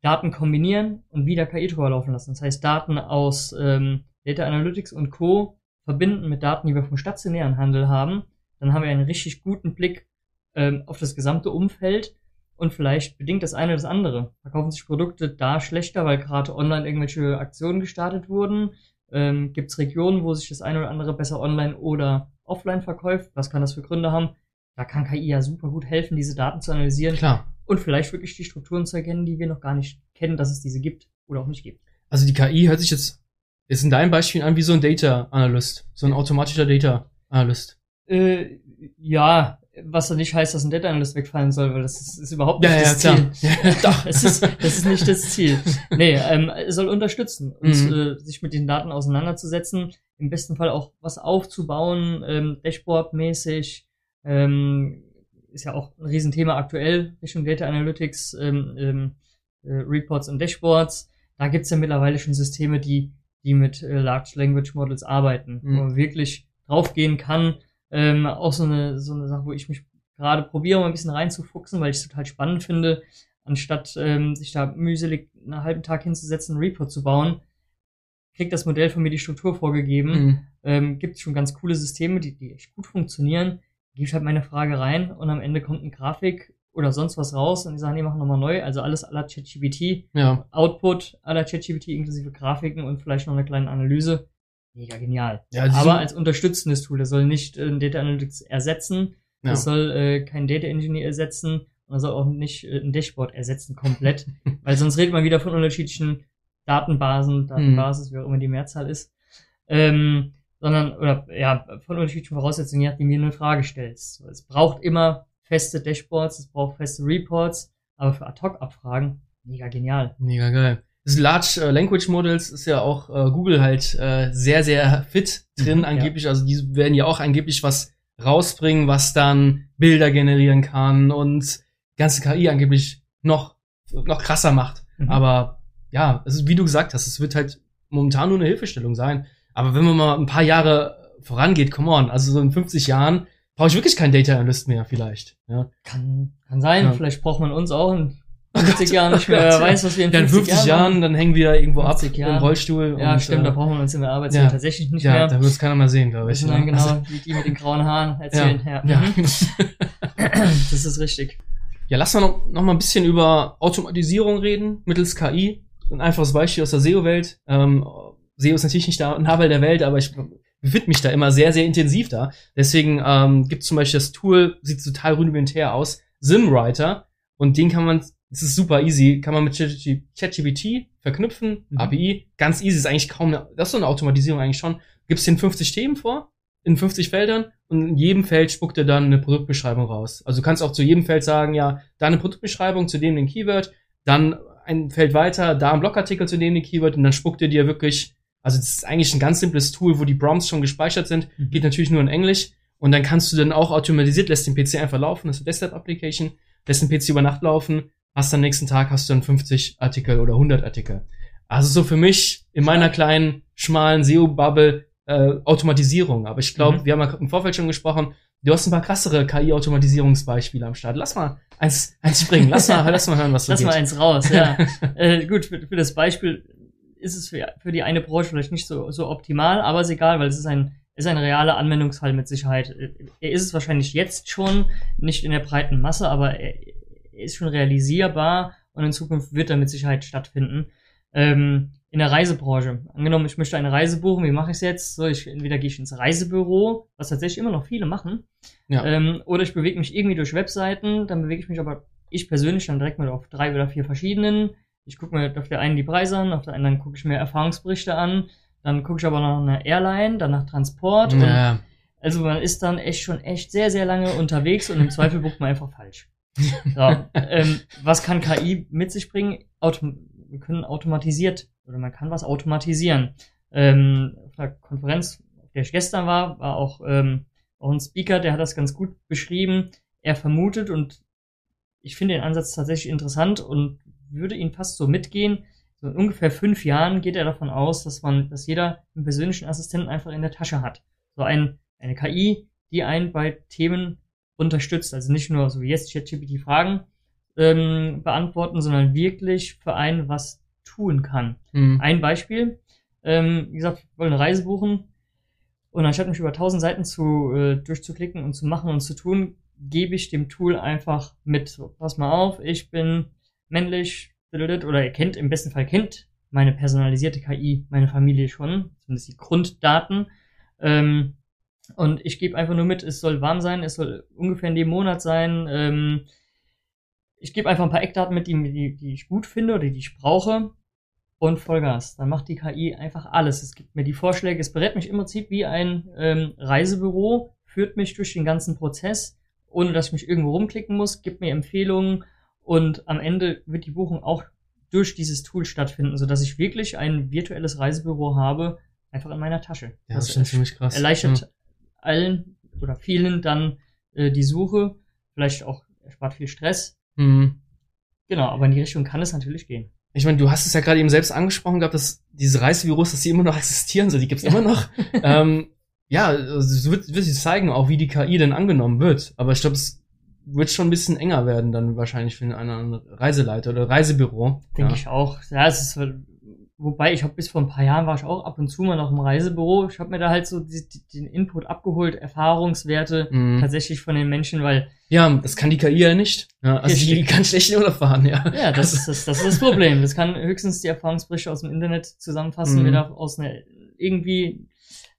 Daten kombinieren und wieder KI drüber laufen lassen. Das heißt, Daten aus ähm, Data Analytics und Co. verbinden mit Daten, die wir vom stationären Handel haben, dann haben wir einen richtig guten Blick ähm, auf das gesamte Umfeld und vielleicht bedingt das eine das andere. Verkaufen sich Produkte da schlechter, weil gerade online irgendwelche Aktionen gestartet wurden? Ähm, Gibt es Regionen, wo sich das eine oder andere besser online oder offline verkauft? Was kann das für Gründe haben? Da kann KI ja super gut helfen, diese Daten zu analysieren Klar. und vielleicht wirklich die Strukturen zu erkennen, die wir noch gar nicht kennen, dass es diese gibt oder auch nicht gibt. Also die KI hört sich jetzt, jetzt in deinem Beispiel an wie so ein Data Analyst. So ein automatischer Data Analyst. Äh, ja, was dann nicht heißt, dass ein Data Analyst wegfallen soll, weil das ist, ist überhaupt nicht das Ziel. Ja, doch. Das ist, das ist nicht das Ziel. Nee, ähm, es soll unterstützen, uns, Mhm. äh, sich mit den Daten auseinanderzusetzen, im besten Fall auch was aufzubauen, ähm, Dashboard-mäßig. Ähm, ist ja auch ein Riesenthema aktuell Richtung Data Analytics, ähm, ähm, äh, Reports und Dashboards. Da gibt's ja mittlerweile schon Systeme, die, die mit äh, Large Language Models arbeiten, Mhm. wo man wirklich draufgehen kann, Ähm, auch so eine, so eine Sache, wo ich mich gerade probiere, mal ein bisschen reinzufuchsen, weil ich es total spannend finde, anstatt ähm, sich da mühselig einen halben Tag hinzusetzen, einen Report zu bauen, kriegt das Modell von mir die Struktur vorgegeben. Mhm. Ähm, gibt schon ganz coole Systeme, die, die echt gut funktionieren. Gebe ich halt meine Frage rein und am Ende kommt eine Grafik oder sonst was raus und die sagen, nee, machen nochmal neu. Also alles aller ChatGPT. Ja. Output aller ChatGPT inklusive Grafiken und vielleicht noch eine kleine Analyse. Mega genial. Ja, Aber als unterstützendes Tool. Das soll nicht äh, Data Analytics ersetzen. Ja. Das soll äh, kein Data Engineer ersetzen. Und das soll auch nicht äh, ein Dashboard ersetzen komplett. weil sonst redet man wieder von unterschiedlichen Datenbasen, Datenbasis, wie auch immer die Mehrzahl ist. Ähm, sondern, oder ja, von unterschiedlichen Voraussetzungen, je nachdem, wie du eine Frage stellst. Es braucht immer feste Dashboards, es braucht feste Reports, aber für Ad-Hoc-Abfragen, mega genial. Mega geil. Das Large äh, Language Models ist ja auch äh, Google halt äh, sehr, sehr fit drin, Mhm, ja. angeblich. Also die werden ja auch angeblich was rausbringen, was dann Bilder generieren kann und ganze KI angeblich noch, noch krasser macht. Mhm. Aber ja, es ist, wie du gesagt hast, es wird halt momentan nur eine Hilfestellung sein. Aber wenn man mal ein paar Jahre vorangeht, come on, also so in 50 Jahren brauche ich wirklich keinen Data Analyst mehr vielleicht. Ja. Kann, kann sein, Ja. vielleicht braucht man uns auch in 50 Gott, Jahren nicht oh mehr, Gott, ja. weiß, was wir in Ja, in 50, 50 Jahren, dann hängen wir irgendwo ab 50 im Jahren. Rollstuhl. Ja, und, stimmt, äh, da brauchen wir uns in der Arbeitswelt ja. tatsächlich nicht Ja, mehr. da wird es keiner mal sehen, glaube ich. sind ne? genau Also, die, mit den grauen Haaren erzählen. Ja, ja. Mhm. das ist richtig. ja, lass mal noch, noch mal ein bisschen über Automatisierung reden, mittels KI. Ein einfaches Beispiel aus der SEO-Welt. Ähm, SEO ist natürlich nicht der Nabel der Welt, aber ich befinde mich da immer sehr, sehr intensiv da. Deswegen ähm, gibt es zum Beispiel das Tool, sieht total rudimentär aus, SimWriter. Und den kann man, das ist super easy, kann man mit ChatG- ChatGPT verknüpfen, Mhm. API. Ganz easy, ist eigentlich kaum eine, das ist so eine Automatisierung eigentlich schon. Gibst den 50 Themen vor, in 50 Feldern und in jedem Feld spuckt er dann eine Produktbeschreibung raus. Also du kannst auch zu jedem Feld sagen, ja, da eine Produktbeschreibung zu dem den Keyword, dann ein Feld weiter, da ein Blogartikel zu dem den Keyword und dann spuckt er dir wirklich, also das ist eigentlich ein ganz simples Tool, wo die Prompts schon gespeichert sind, Mhm. geht natürlich nur in Englisch und dann kannst du dann auch automatisiert, lässt den PC einfach laufen, das ist eine Desktop-Application, lässt den PC über Nacht laufen, hast am nächsten Tag hast du dann 50 Artikel oder 100 Artikel. Also so für mich in meiner kleinen, schmalen SEO-Bubble äh, Automatisierung. Aber ich glaube, Mhm. wir haben ja im Vorfeld schon gesprochen, du hast ein paar krassere KI-Automatisierungsbeispiele am Start. Lass mal eins, eins springen. Lass mal, lass mal hören, was so Lass geht. mal eins raus, ja. äh, gut, für, für das Beispiel ist es für, für die eine Branche vielleicht nicht so, so optimal, aber ist egal, weil es ist ein, ist ein realer Anwendungsfall mit Sicherheit. Er ist es wahrscheinlich jetzt schon, nicht in der breiten Masse, aber er, er ist schon realisierbar und in Zukunft wird er mit Sicherheit stattfinden. Ähm, in der Reisebranche. Angenommen, ich möchte eine Reise buchen, wie mache ich es jetzt? So, ich, entweder gehe ich ins Reisebüro, was tatsächlich immer noch viele machen, Ja. ähm, oder ich bewege mich irgendwie durch Webseiten, dann bewege ich mich aber, ich persönlich, dann direkt mal auf drei oder vier verschiedenen. Ich gucke mir auf der einen die Preise an, auf der anderen gucke ich mir Erfahrungsberichte an, dann gucke ich aber noch nach einer Airline, dann nach Transport. Ja. also man ist dann echt schon echt sehr, sehr lange unterwegs und im Zweifel bucht man einfach falsch. So, ähm, was kann KI mit sich bringen? Auto wir können automatisiert oder man kann was automatisieren. Ähm, auf einer Konferenz, auf der ich gestern war, war auch, ähm, auch ein Speaker, der hat das ganz gut beschrieben. Er vermutet und ich finde den Ansatz tatsächlich interessant und würde ihn fast so mitgehen. So in ungefähr fünf Jahren geht er davon aus, dass man, dass jeder einen persönlichen Assistenten einfach in der Tasche hat. So ein, eine KI, die einen bei Themen unterstützt. Also nicht nur so wie jetzt ChatGPT Fragen ähm, beantworten, sondern wirklich für einen was tun kann. Hm. Ein Beispiel, ähm, wie gesagt, ich wollte eine Reise buchen und anstatt mich über tausend Seiten zu, äh, durchzuklicken und zu machen und zu tun, gebe ich dem Tool einfach mit, so, pass mal auf, ich bin männlich, oder er kennt, im besten Fall kennt meine personalisierte KI, meine Familie schon, zumindest die Grunddaten, ähm, und ich gebe einfach nur mit, es soll warm sein, es soll ungefähr in dem Monat sein, ähm, ich gebe einfach ein paar Eckdaten mit, die, die, die ich gut finde oder die ich brauche und Vollgas. Dann macht die KI einfach alles. Es gibt mir die Vorschläge, es berät mich im Prinzip wie ein ähm, Reisebüro, führt mich durch den ganzen Prozess, ohne dass ich mich irgendwo rumklicken muss, gibt mir Empfehlungen und am Ende wird die Buchung auch durch dieses Tool stattfinden, sodass ich wirklich ein virtuelles Reisebüro habe, einfach in meiner Tasche. Ja, das ist schon ziemlich krass. erleichtert allen oder vielen dann äh, die Suche, vielleicht auch erspart viel Stress. Hm. Genau, aber in die Richtung kann es natürlich gehen. Ich meine, du hast es ja gerade eben selbst angesprochen gehabt, dass diese Reisebüros, dass die immer noch existieren, so die gibt's Ja. immer noch. ähm, ja, also es wird, wird sich zeigen, auch wie die KI denn angenommen wird. Aber ich glaube, es wird schon ein bisschen enger werden dann wahrscheinlich für einen Reiseleiter oder Reisebüro. Denke ja. ich auch. Ja, es ist, wobei ich habe bis vor ein paar Jahren war ich auch ab und zu mal noch im Reisebüro. Ich habe mir da halt so die, die, den Input abgeholt, Erfahrungswerte Mhm. tatsächlich von den Menschen, weil Ja, das kann die KI ja nicht. Ja, also die Richtig. kann schlecht in Urlaub fahren, ja. ja, das ist das, das ist das Problem. Das kann höchstens die Erfahrungsberichte aus dem Internet zusammenfassen, Mhm. mir daraus eine, irgendwie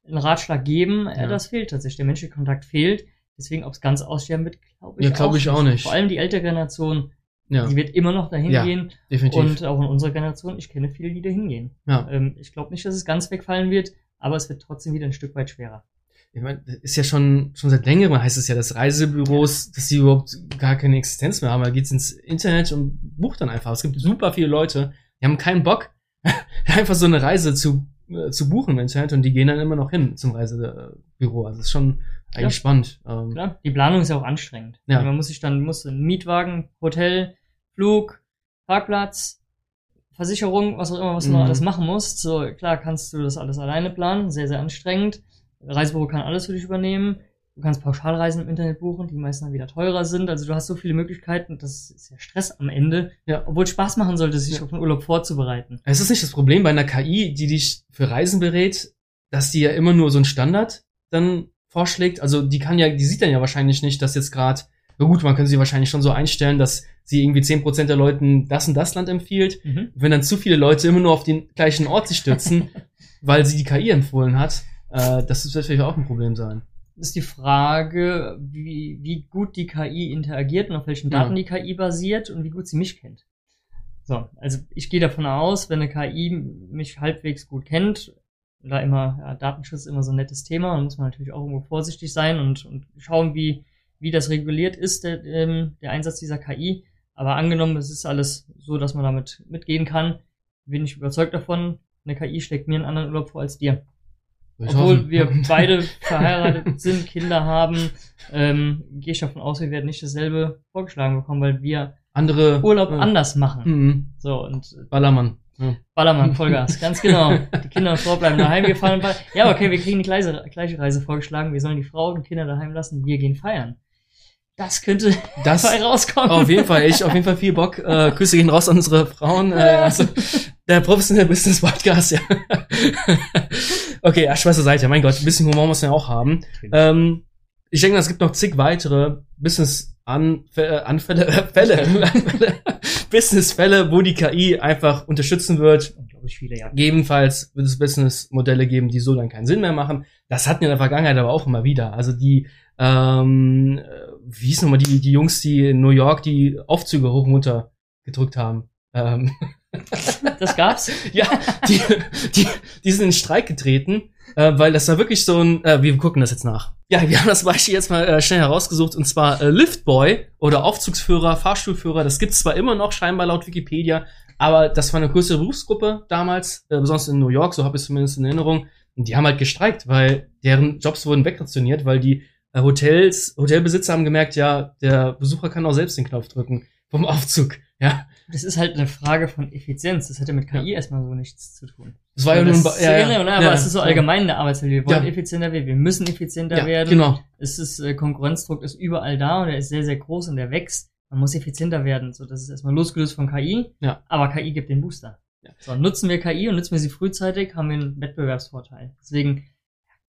einen Ratschlag geben. Ja. Ja. das fehlt tatsächlich. Der menschliche Kontakt fehlt. Deswegen, ob es ganz aussterben wird, glaube ich, Ja, glaub ich auch nicht. Vor allem die ältere Generation, Ja, die wird immer noch dahin Ja, gehen. definitiv. Und auch in unserer Generation, ich kenne viele, die da hingehen. ja. Ähm, ich glaube nicht, dass es ganz wegfallen wird, aber es wird trotzdem wieder ein Stück weit schwerer. Ich meine, ist ja schon, schon seit längerem heißt es ja, dass Reisebüros, dass sie überhaupt gar keine Existenz mehr haben. Da geht's ins Internet und bucht dann einfach. Es gibt super viele Leute, die haben keinen Bock, einfach so eine Reise zu, äh, zu buchen im Internet und die gehen dann immer noch hin zum Reisebüro. Also das ist schon eigentlich Ja. spannend. Ähm, Klar, die Planung ist ja auch anstrengend. Ja. Man muss sich dann, muss einen Mietwagen, Hotel, Flug, Parkplatz, Versicherung, was auch immer, was du noch Mhm. alles machen musst. So, klar kannst du das alles alleine planen, sehr, sehr anstrengend. Reisebüro kann alles für dich übernehmen. Du kannst Pauschalreisen im Internet buchen, die meistens dann wieder teurer sind. Also du hast so viele Möglichkeiten, das ist ja Stress am Ende. Ja. Obwohl es Spaß machen sollte, sich Ja. auf den Urlaub vorzubereiten. Es ist nicht das Problem bei einer KI, die dich für Reisen berät, dass die ja immer nur so einen Standard dann vorschlägt. Also die kann ja, die sieht dann ja wahrscheinlich nicht, dass jetzt gerade, na gut, man könnte sie wahrscheinlich schon so einstellen, dass sie irgendwie 10% der Leuten das und das Land empfiehlt. Mhm. Wenn dann zu viele Leute immer nur auf den gleichen Ort sich stürzen, weil sie die KI empfohlen hat, äh, das wird vielleicht auch ein Problem sein. ist die Frage, wie, wie gut die KI interagiert und auf welchen Ja. Daten die KI basiert und wie gut sie mich kennt. So, also ich gehe davon aus, wenn eine KI mich halbwegs gut kennt, da immer, ja, Datenschutz ist immer so ein nettes Thema, da muss man natürlich auch irgendwo vorsichtig sein und, und schauen, wie, wie das reguliert ist, der, ähm, der Einsatz dieser KI. Aber angenommen, es ist alles so, dass man damit mitgehen kann, bin ich überzeugt davon, eine KI schlägt mir einen anderen Urlaub vor als dir. Ich Obwohl hoffe. wir beide verheiratet sind, Kinder haben, ähm, gehe ich davon aus, wir werden nicht dasselbe vorgeschlagen bekommen, weil wir andere Urlaub äh, anders machen. Mhm. So, und äh, Ballermann. Ja. Ballermann, Vollgas, ganz genau. Die Kinder und Frau bleiben daheim, wir fahren. Ja, okay, wir kriegen die gleiche, gleiche Reise vorgeschlagen, wir sollen die Frau und Kinder daheim lassen, wir gehen feiern. Das könnte Das dabei rauskommen. Auf jeden Fall, ich auf jeden Fall viel Bock. Äh, Grüße gehen raus an unsere Frauen. Äh, also, der professionelle Business Podcast, ja. okay, ja, Spaß zur Seite. Mein Gott, ein bisschen Humor muss man ja auch haben. Ähm, ich denke, es gibt noch zig weitere Business Anfälle, Anfälle, äh, Fälle, Anfälle, Business-Fälle, wo die KI einfach unterstützen wird. Unglaublich viele, ja. Gegebenenfalls wird es Business-Modelle geben, die so dann keinen Sinn mehr machen. Das hatten wir in der Vergangenheit aber auch immer wieder. Also die, ähm, äh, wie hieß nochmal die, die Jungs, die in New York die Aufzüge hoch und runter gedrückt haben. Ähm, Das gab's. ja, die, die, die sind in Streik getreten, äh, weil das war wirklich so ein, äh, wir gucken das jetzt nach. Ja, wir haben das Beispiel jetzt mal äh, schnell herausgesucht und zwar äh, Liftboy oder Aufzugsführer, Fahrstuhlführer, das gibt's zwar immer noch scheinbar laut Wikipedia, aber das war eine größere Berufsgruppe damals, äh, besonders in New York, so habe ich es zumindest in Erinnerung. Und die haben halt gestreikt, weil deren Jobs wurden wegrationiert, weil die Hotels, Hotelbesitzer haben gemerkt, ja, der Besucher kann auch selbst den Knopf drücken vom Aufzug. Ja, Das ist halt eine Frage von Effizienz. Das hätte mit KI erstmal so nichts zu tun. das war ja nur ein Ba- ja, ja, aber ja, es ist so ja. allgemein in der Arbeitswelt. Wir wollen Ja. effizienter werden, wir müssen effizienter Ja, werden. genau. Es ist, äh, Konkurrenzdruck ist überall da und er ist sehr, sehr groß und der wächst. Man muss effizienter werden. So, das ist erstmal losgelöst von KI. Ja. Aber KI gibt den Booster. Ja. So, nutzen wir KI und nutzen wir sie frühzeitig, haben wir einen Wettbewerbsvorteil. Deswegen,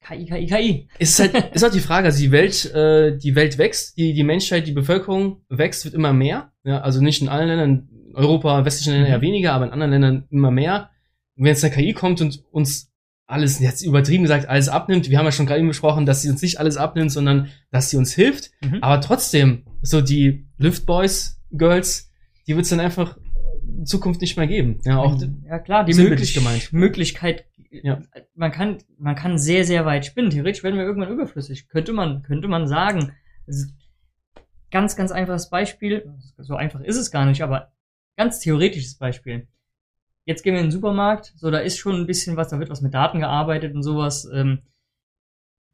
KI, KI, KI. Ist halt, ist halt die Frage, also die Welt, äh, die Welt wächst, die, die Menschheit, die Bevölkerung wächst, wird immer mehr. Ja, also nicht in allen Ländern, in Europa, westlichen Ländern Mhm. eher weniger, aber in anderen Ländern immer mehr. Und wenn jetzt eine KI kommt und uns alles, jetzt übertrieben gesagt, alles abnimmt, wir haben ja schon gerade eben besprochen, dass sie uns nicht alles abnimmt, sondern dass sie uns hilft. Mhm. Aber trotzdem, so die Liftboys, Girls, die wird es dann einfach in Zukunft nicht mehr geben. Ja, auch, ja klar, die Möglich gemeint. Möglichkeit, Ja. man kann, man kann sehr, sehr weit spinnen. Theoretisch werden wir irgendwann überflüssig. Könnte man, könnte man sagen. Ganz, ganz einfaches Beispiel. So einfach ist es gar nicht, aber ganz theoretisches Beispiel. Jetzt gehen wir in den Supermarkt. So, da ist schon ein bisschen was, da wird was mit Daten gearbeitet und sowas. Ähm,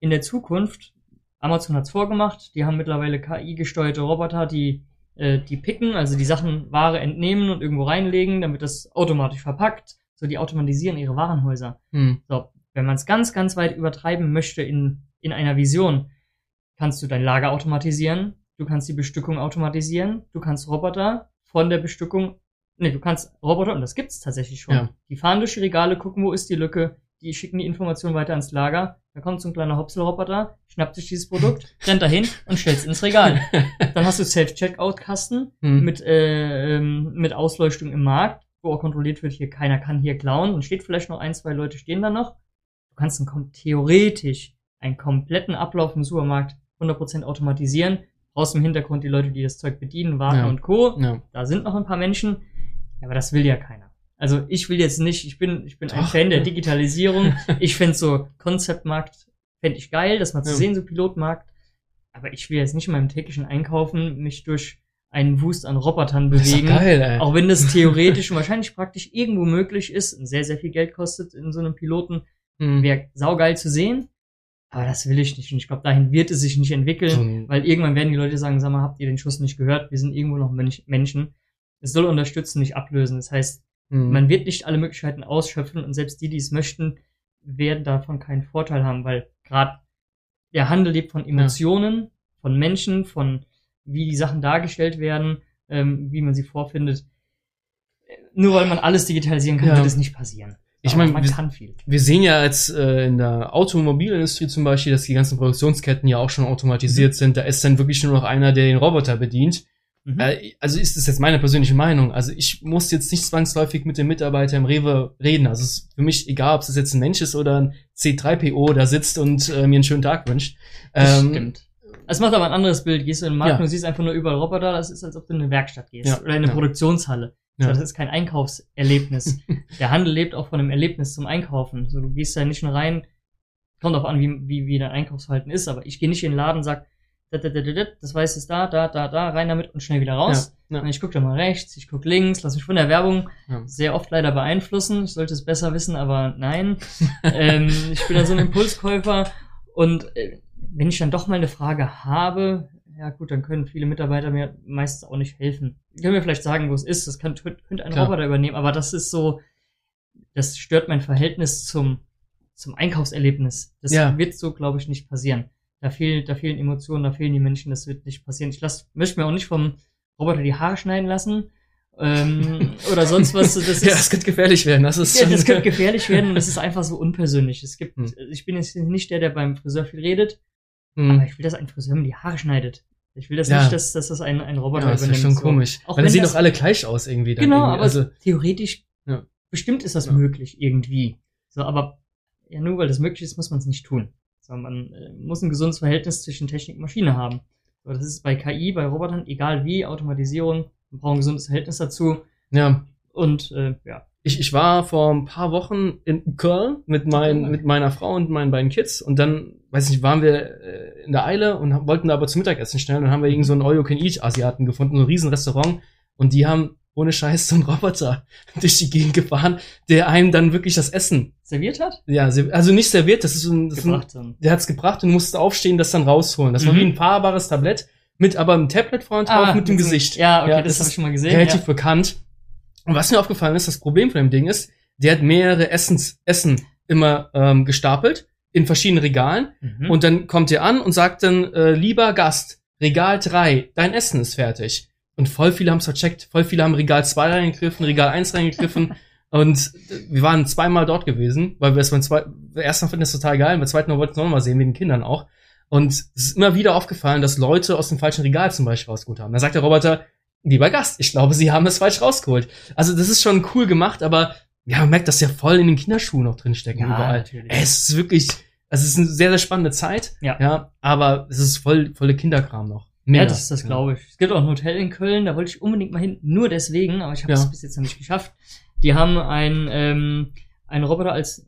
in der Zukunft, Amazon hat's vorgemacht, die haben mittlerweile KI-gesteuerte Roboter, die äh, die picken, also die Sachen Ware entnehmen und irgendwo reinlegen, damit das automatisch verpackt. So, die automatisieren ihre Warenhäuser. hm, So, wenn man es ganz, ganz weit übertreiben möchte in, in einer Vision, kannst du dein Lager automatisieren, du kannst die Bestückung automatisieren, du kannst Roboter von der Bestückung, nee, du kannst Roboter, und das gibt's tatsächlich schon, Ja. die fahren durch die Regale, gucken, wo ist die Lücke, die schicken die Information weiter ans Lager, da kommt so ein kleiner Hopselroboter, schnappt sich dieses Produkt, rennt dahin und stellt's ins Regal. Dann hast du Self-Checkout-Kasten Hm. mit, äh, ähm, mit Ausleuchtung im Markt, kontrolliert wird, hier keiner kann hier klauen und steht vielleicht noch ein, zwei Leute stehen da noch. Du kannst kom- theoretisch einen kompletten Ablauf im Supermarkt 100% automatisieren. Aus dem Hintergrund die Leute, die das Zeug bedienen, warten Ja. und Co. ja. Da sind noch ein paar Menschen, aber das will ja keiner. Also ich will jetzt nicht, ich bin, ich bin ein. Fan der Digitalisierung. ich fände so Konzeptmarkt, fände ich geil, das mal zu Ja. sehen, so Pilotmarkt. Aber ich will jetzt nicht in meinem täglichen Einkaufen mich durch einen Wust an Robotern bewegen. geil, ey. Auch wenn das theoretisch und wahrscheinlich praktisch irgendwo möglich ist und sehr, sehr viel Geld kostet in so einem Piloten, Hm. wäre saugeil zu sehen. Aber das will ich nicht. Und ich glaube, dahin wird es sich nicht entwickeln, ein- weil irgendwann werden die Leute sagen, sag mal, habt ihr den Schuss nicht gehört? Wir sind irgendwo noch Mensch Menschen. Es soll unterstützen, nicht ablösen. Das heißt, Hm. man wird nicht alle Möglichkeiten ausschöpfen und selbst die, die es möchten, werden davon keinen Vorteil haben, weil gerade der Handel lebt von Emotionen, von Menschen, von wie die Sachen dargestellt werden, ähm, wie man sie vorfindet. Nur weil man alles digitalisieren kann, Ja. wird es nicht passieren. Ich meine, man wir- kann viel. Wir sehen ja jetzt äh, in der Automobilindustrie zum Beispiel, dass die ganzen Produktionsketten ja auch schon automatisiert sind. Da ist dann wirklich nur noch einer, der den Roboter bedient. Mhm. Äh, also ist das jetzt meine persönliche Meinung. Also ich muss jetzt nicht zwangsläufig mit dem Mitarbeiter im Rewe reden. Also es ist für mich egal, ob es jetzt ein Mensch ist oder ein C3PO da sitzt und äh, mir einen schönen Tag wünscht. Das Ähm, stimmt. Es macht aber ein anderes Bild. Gehst du in den Markt Ja. und siehst einfach nur überall Roboter, das ist, als ob du in eine Werkstatt gehst. Ja, Oder in eine ja. Produktionshalle. Ja. So, das ist kein Einkaufserlebnis. Der Handel lebt auch von einem Erlebnis zum Einkaufen. So, du gehst da nicht nur rein, kommt auch an, wie, wie, wie dein Einkaufsverhalten ist, aber ich gehe nicht in den Laden und sag, das weiß ist da, da, da, da, rein damit und schnell wieder raus. Ja, ja. Ich gucke da mal rechts, ich gucke links, lass mich von der Werbung Ja. sehr oft leider beeinflussen. Ich sollte es besser wissen, aber nein. ähm, ich bin da so ein Impulskäufer und äh, wenn ich dann doch mal eine Frage habe, ja gut, dann können viele Mitarbeiter mir meistens auch nicht helfen. Können mir vielleicht sagen, wo es ist, das kann, könnte ein Klar. Roboter übernehmen, aber das ist so, das stört mein Verhältnis zum, zum Einkaufserlebnis. Das Ja. wird so, glaube ich, nicht passieren. Da fehlt, da fehlen Emotionen, da fehlen die Menschen, das wird nicht passieren. Ich lass, möchte mir auch nicht vom Roboter die Haare schneiden lassen. Ähm, oder sonst was. Das ist, ja, das könnte gefährlich werden. Das ist ja, das könnte gefährlich werden und es ist einfach so unpersönlich. Es gibt, Hm. ich bin jetzt nicht der, der beim Friseur viel redet, Hm. aber ich will, dass ein Friseur mir die Haare schneidet. Ich will das Ja. nicht, dass, dass das ein, ein Roboter ja, das ist übernimmt. schon so. komisch. Auch Weil dann wenn sehen das- doch alle gleich aus irgendwie. Dann Genau, irgendwie. aber also, theoretisch, Ja. bestimmt ist das Ja. möglich irgendwie. So, aber ja, nur weil das möglich ist, muss man es nicht tun. So, man äh, muss ein gesundes Verhältnis zwischen Technik und Maschine haben. So, das ist bei KI, bei Robotern, egal wie, Automatisierung, man braucht ein gesundes Verhältnis dazu. ja, Und äh, ja, ich, ich war vor ein paar Wochen in Köln mit, mein, Ah. mit meiner Frau und meinen beiden Kids und dann, weiß nicht, waren wir äh, in der Eile und wollten da aber zum Mittagessen schnell und dann haben wir irgend so einen All-You-Can-Eat-Asiaten gefunden, so ein riesen Restaurant und die haben ohne Scheiß so einen Roboter durch die Gegend gefahren, der einem dann wirklich das Essen, serviert hat, ja, also nicht serviert, das ist so ein, das ein gebracht dann. der hat's gebracht und musste aufstehen, das dann rausholen. Das war Mhm. wie ein fahrbares Tablett mit aber einem Tablet vorne drauf mit dem Gesicht. Ja, okay, Ja, das das habe ich schon mal gesehen. relativ ja. bekannt. Und was mir aufgefallen ist, das Problem von dem Ding ist, der hat mehrere Essens, Essen immer ähm, gestapelt in verschiedenen Regalen Mhm. und dann kommt er an und sagt dann, äh, lieber Gast, Regal 3, dein Essen ist fertig. Und voll viele haben es vercheckt, voll viele haben Regal 2 reingegriffen, Regal 1 reingegriffen und äh, wir waren zweimal dort gewesen, weil wir es beim zweiten, erst mal finden das total geil, beim zweiten Mal wollten wir noch mal sehen, wegen den Kindern auch. Und es ist immer wieder aufgefallen, dass Leute aus dem falschen Regal zum Beispiel rausgeholt haben. Da sagt der Roboter, lieber Gast, ich glaube, Sie haben es falsch rausgeholt. Also das ist schon cool gemacht, aber ja, man merkt, dass ja voll in den Kinderschuhen noch drinstecken Ja, überall. natürlich. Es ist wirklich, also es ist eine sehr, sehr spannende Zeit. Ja. Ja, aber es ist voll, volle Kinderkram noch. Ja, das, das glaube ich. Es gibt auch ein Hotel in Köln, da wollte ich unbedingt mal hin, nur deswegen, aber ich habe es Ja. bis jetzt noch nicht geschafft. Die haben ein, ähm, einen Roboter als,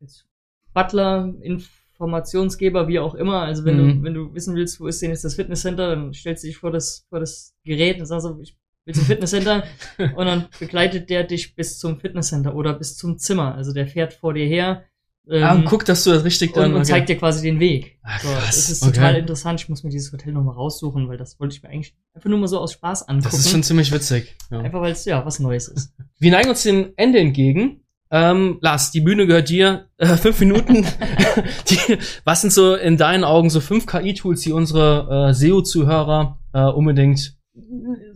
als Butler, Informationsgeber, wie auch immer. Also wenn Mhm. du, wenn du wissen willst, wo ist denn jetzt das Fitnesscenter, dann stellst du dich vor das, vor das Gerät und sagst so, ich will zum Fitnesscenter und dann begleitet der dich bis zum Fitnesscenter oder bis zum Zimmer. Also der fährt vor dir her. Ähm, Ah, und guck, dass du das richtig dann. und, und okay. zeigt dir quasi den Weg. Ah, so, krass. das ist Okay. total interessant. Ich muss mir dieses Hotel nochmal raussuchen, weil das wollte ich mir eigentlich einfach nur mal so aus Spaß angucken. Das ist schon ziemlich witzig. Ja. einfach weil es ja was Neues ist. Wir neigen uns dem Ende entgegen. Ähm, Lars, die Bühne gehört dir. Äh, fünf Minuten. die, was sind so in deinen Augen so fünf KI-Tools, die unsere äh, SEO-Zuhörer äh, unbedingt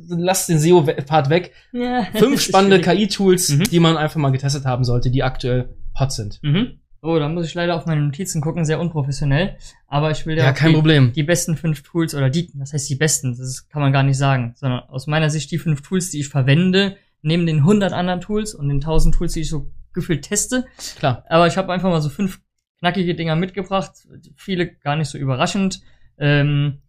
lass den SEO-Part weg. Ja, Fünf spannende KI-Tools, Mhm. die man einfach mal getestet haben sollte, die aktuell hot sind. Mhm. Oh, da muss ich leider auf meine Notizen gucken, sehr unprofessionell. Aber ich will Ja, kein die, Problem. die besten fünf Tools oder die, was heißt die besten? Das kann man gar nicht sagen, sondern aus meiner Sicht die fünf Tools, die ich verwende, neben den 100 anderen Tools und den 1000 Tools, die ich so gefühlt teste. Klar. Aber ich habe einfach mal so fünf knackige Dinger mitgebracht, viele gar nicht so überraschend. Ähm,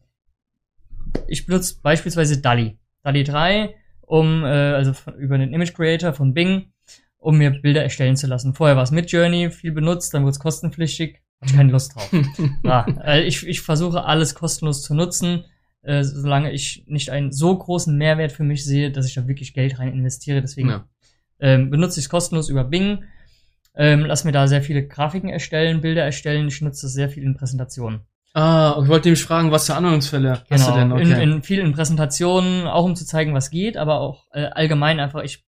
ich benutze beispielsweise DALI. DALI 3, um, äh, also von, über den Image Creator von Bing, um mir Bilder erstellen zu lassen. Vorher war es Midjourney, viel benutzt, dann wurde es kostenpflichtig, hatte ich keine Lust drauf. ja, äh, ich, ich versuche alles kostenlos zu nutzen, äh, solange ich nicht einen so großen Mehrwert für mich sehe, dass ich da wirklich Geld rein investiere. Deswegen Ja. Ähm, benutze ich es kostenlos über Bing. Ähm, lass mir da sehr viele Grafiken erstellen, Bilder erstellen. Ich nutze das sehr viel in Präsentationen. Ah, ich wollte nämlich fragen, was für Anwendungsfälle hast du denn? Genau, in, in vielen Präsentationen, auch um zu zeigen, was geht, aber auch äh, allgemein einfach, ich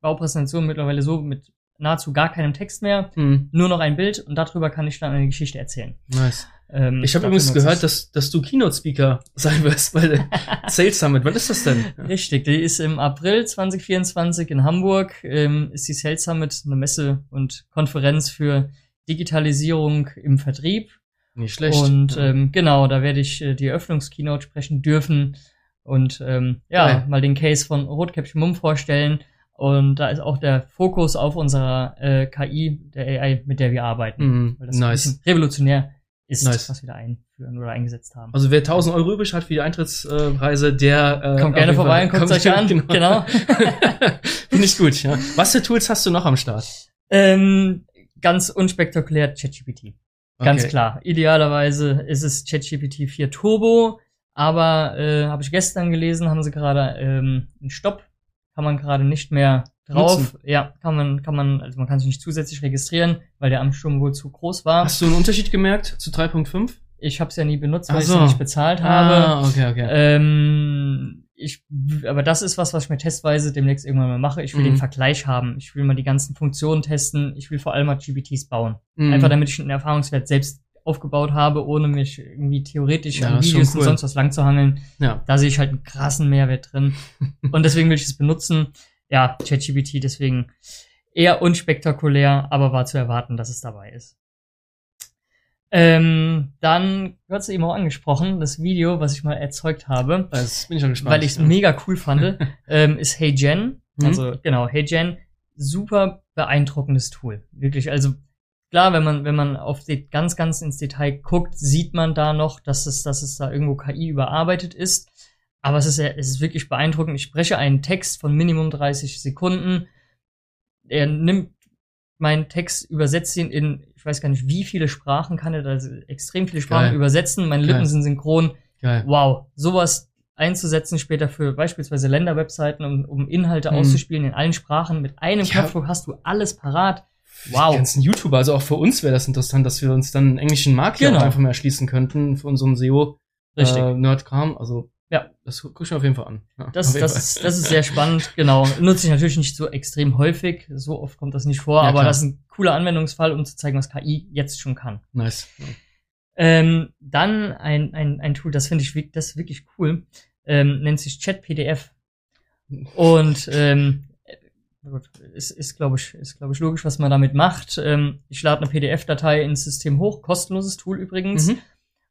baue Präsentationen mittlerweile so mit nahezu gar keinem Text mehr, hm, nur noch ein Bild und darüber kann ich dann eine Geschichte erzählen. nice. Ähm, Ich habe übrigens gehört, dass, dass du Keynote-Speaker sein wirst bei der Sales Summit. Wann ist das denn? Richtig, die ist im April 2024 in Hamburg, ähm, ist die Sales Summit, eine Messe und Konferenz für Digitalisierung im Vertrieb. Nicht schlecht. Und Ja. ähm, genau, da werde ich äh, die Eröffnungskeynote sprechen dürfen und ähm, ja, Geil. mal den Case von Rotkäppchen Mumm vorstellen. Und da ist auch der Fokus auf unserer äh, KI, der AI, mit der wir arbeiten. Mhm, Weil das ein nice. bisschen revolutionär ist, Nice. was wir da einführen oder eingesetzt haben. Also wer 1000 Euro übrig hat für die Eintrittspreise, der äh, Kommt gerne vorbei und guckt kommt- euch an. Genau. Finde ich gut, ja. Was für Tools hast du noch am Start? ähm, ganz unspektakulär ChatGPT. Ganz Okay. klar. Idealerweise ist es ChatGPT 4 Turbo, aber äh, habe ich gestern gelesen, haben sie gerade ähm, einen Stopp, kann man gerade nicht mehr drauf. Nutzen. Ja, kann man, kann man, also man kann sich nicht zusätzlich registrieren, weil der Ansturm wohl zu groß war. Hast du einen Unterschied gemerkt zu 3.5? Ich habe es ja nie benutzt, weil Ach ich so. es nicht bezahlt habe. Ah, okay, okay. Ähm, ich, aber das ist was, was ich mir testweise demnächst irgendwann mal mache. Ich will Mhm. den Vergleich haben. Ich will mal die ganzen Funktionen testen. Ich will vor allem mal GPTs bauen. Mhm. Einfach damit ich einen Erfahrungswert selbst aufgebaut habe, ohne mich irgendwie theoretisch Ja, an Videos schon und cool. sonst was lang zu hangeln. Ja. Da sehe ich halt einen krassen Mehrwert drin. und deswegen will ich es benutzen. Ja, ChatGPT deswegen eher unspektakulär, aber war zu erwarten, dass es dabei ist. Ähm, dann, du hast eben auch angesprochen, das Video, was ich mal erzeugt habe, Das bin ich schon gespannt. weil ich es mega cool fand, ähm, ist Hey Jen. Mhm. Also genau, Hey Jen, super beeindruckendes Tool. Wirklich, also klar, wenn man wenn man auf die ganz ganz ins Detail guckt, sieht man da noch, dass es dass es da irgendwo KI überarbeitet ist. Aber es ist ja, es ist wirklich beeindruckend. Ich spreche einen Text von Minimum 30 Sekunden. Er nimmt meinen Text, übersetzt ihn in, ich weiß gar nicht, wie viele Sprachen kann er, also extrem viele Sprachen Geil. übersetzen. Meine Geil. Lippen sind synchron Geil. wow, sowas einzusetzen später für beispielsweise Länderwebseiten, um, um Inhalte Mhm. auszuspielen in allen Sprachen. Mit einem Ja. Knopfdruck hast du alles parat. Die Wow. ganzen YouTuber, also auch für uns wäre das interessant, dass wir uns dann einen englischen Markt Genau. einfach mal erschließen könnten für unseren SEO. Richtig. Äh, Nerdkram. Also, Ja. das gucke ich mir auf jeden Fall an. Ja, Das, das, ist, das ist sehr spannend, genau. Nutze ich natürlich nicht so extrem häufig, so oft kommt das nicht vor, Ja, aber klar. das ist ein cooler Anwendungsfall, um zu zeigen, was KI jetzt schon kann. Nice. Ähm, dann ein, ein, ein Tool, das finde ich das wirklich cool, ähm, nennt sich ChatPDF. Und ähm, äh, gut, ist, ist glaube ich, ist, glaube ich, logisch, was man damit macht. Ähm, ich lade eine PDF-Datei ins System hoch, kostenloses Tool übrigens, Mhm.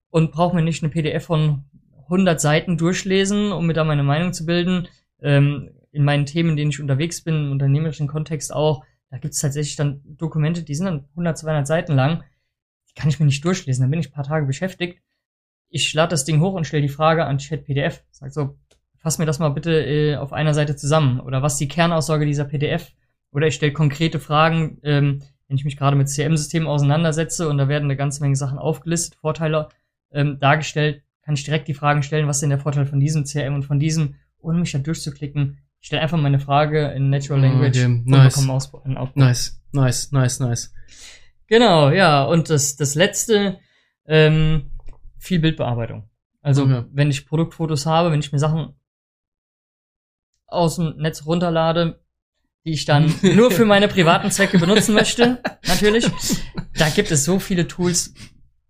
und brauche mir nicht eine PDF von 100 Seiten durchlesen, um mir da meine Meinung zu bilden. Ähm, in meinen Themen, in denen ich unterwegs bin, im unternehmerischen Kontext auch, da gibt es tatsächlich dann Dokumente, die sind dann 100, 200 Seiten lang. Die kann ich mir nicht durchlesen, dann bin ich ein paar Tage beschäftigt. Ich lade das Ding hoch und stelle die Frage an ChatPDF. Sag so, fass mir das mal bitte äh, auf einer Seite zusammen. Oder was ist die Kernaussage dieser PDF? Oder ich stelle konkrete Fragen, ähm, wenn ich mich gerade mit CM-Systemen auseinandersetze und da werden eine ganze Menge Sachen aufgelistet, Vorteile ähm, dargestellt, kann ich direkt die Fragen stellen, was ist denn der Vorteil von diesem CRM und von diesem, ohne mich da durchzuklicken. Ich stelle einfach meine Frage in Natural Language Okay, und nice. bekomme Aus einen Output. Nice, nice, nice, nice. Genau, ja. Und das, das letzte, ähm, viel Bildbearbeitung. Also, Okay. wenn ich Produktfotos habe, wenn ich mir Sachen aus dem Netz runterlade, die ich dann nur für meine privaten Zwecke benutzen möchte, natürlich. Da gibt es so viele Tools,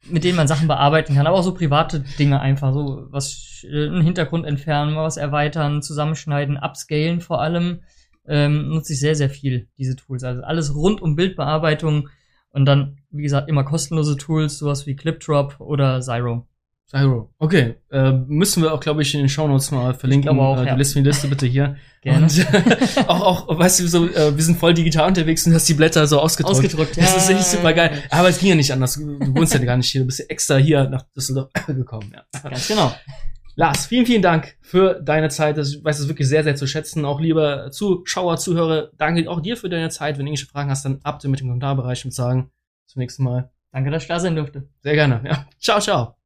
mit denen man Sachen bearbeiten kann, aber auch so private Dinge einfach, so was äh, einen Hintergrund entfernen, mal was erweitern, zusammenschneiden, upscalen vor allem, ähm, nutze ich sehr, sehr viel, diese Tools. Also alles rund um Bildbearbeitung und dann, wie gesagt, immer kostenlose Tools, sowas wie ClipDrop oder Zyro. Zyro. Okay. Äh, müssen wir auch, glaube ich, in den Shownotes mal verlinken. glaube auch, äh, ja. die Liste, die Liste bitte hier. Gerne. Und äh, auch, auch, weißt du, so, äh, wir sind voll digital unterwegs und hast die Blätter so ausgedruckt. Ausgedruckt, Das ja. ist echt super geil. Aber es ging ja nicht anders. Du du wohnst ja gar nicht hier. Du bist ja extra hier nach Düsseldorf gekommen. Ja. Ganz genau. Lars, vielen, vielen Dank für deine Zeit. Das- Ich weiß es wirklich sehr, sehr zu schätzen. Auch lieber Zuschauer, Zuhörer, danke auch dir für deine Zeit. Wenn du irgendwelche Fragen hast, dann ab mit dem Kommentarbereich und sagen. Zum nächsten Mal. Danke, dass ich da sein durfte. Sehr gerne. Ja. Ciao, ciao.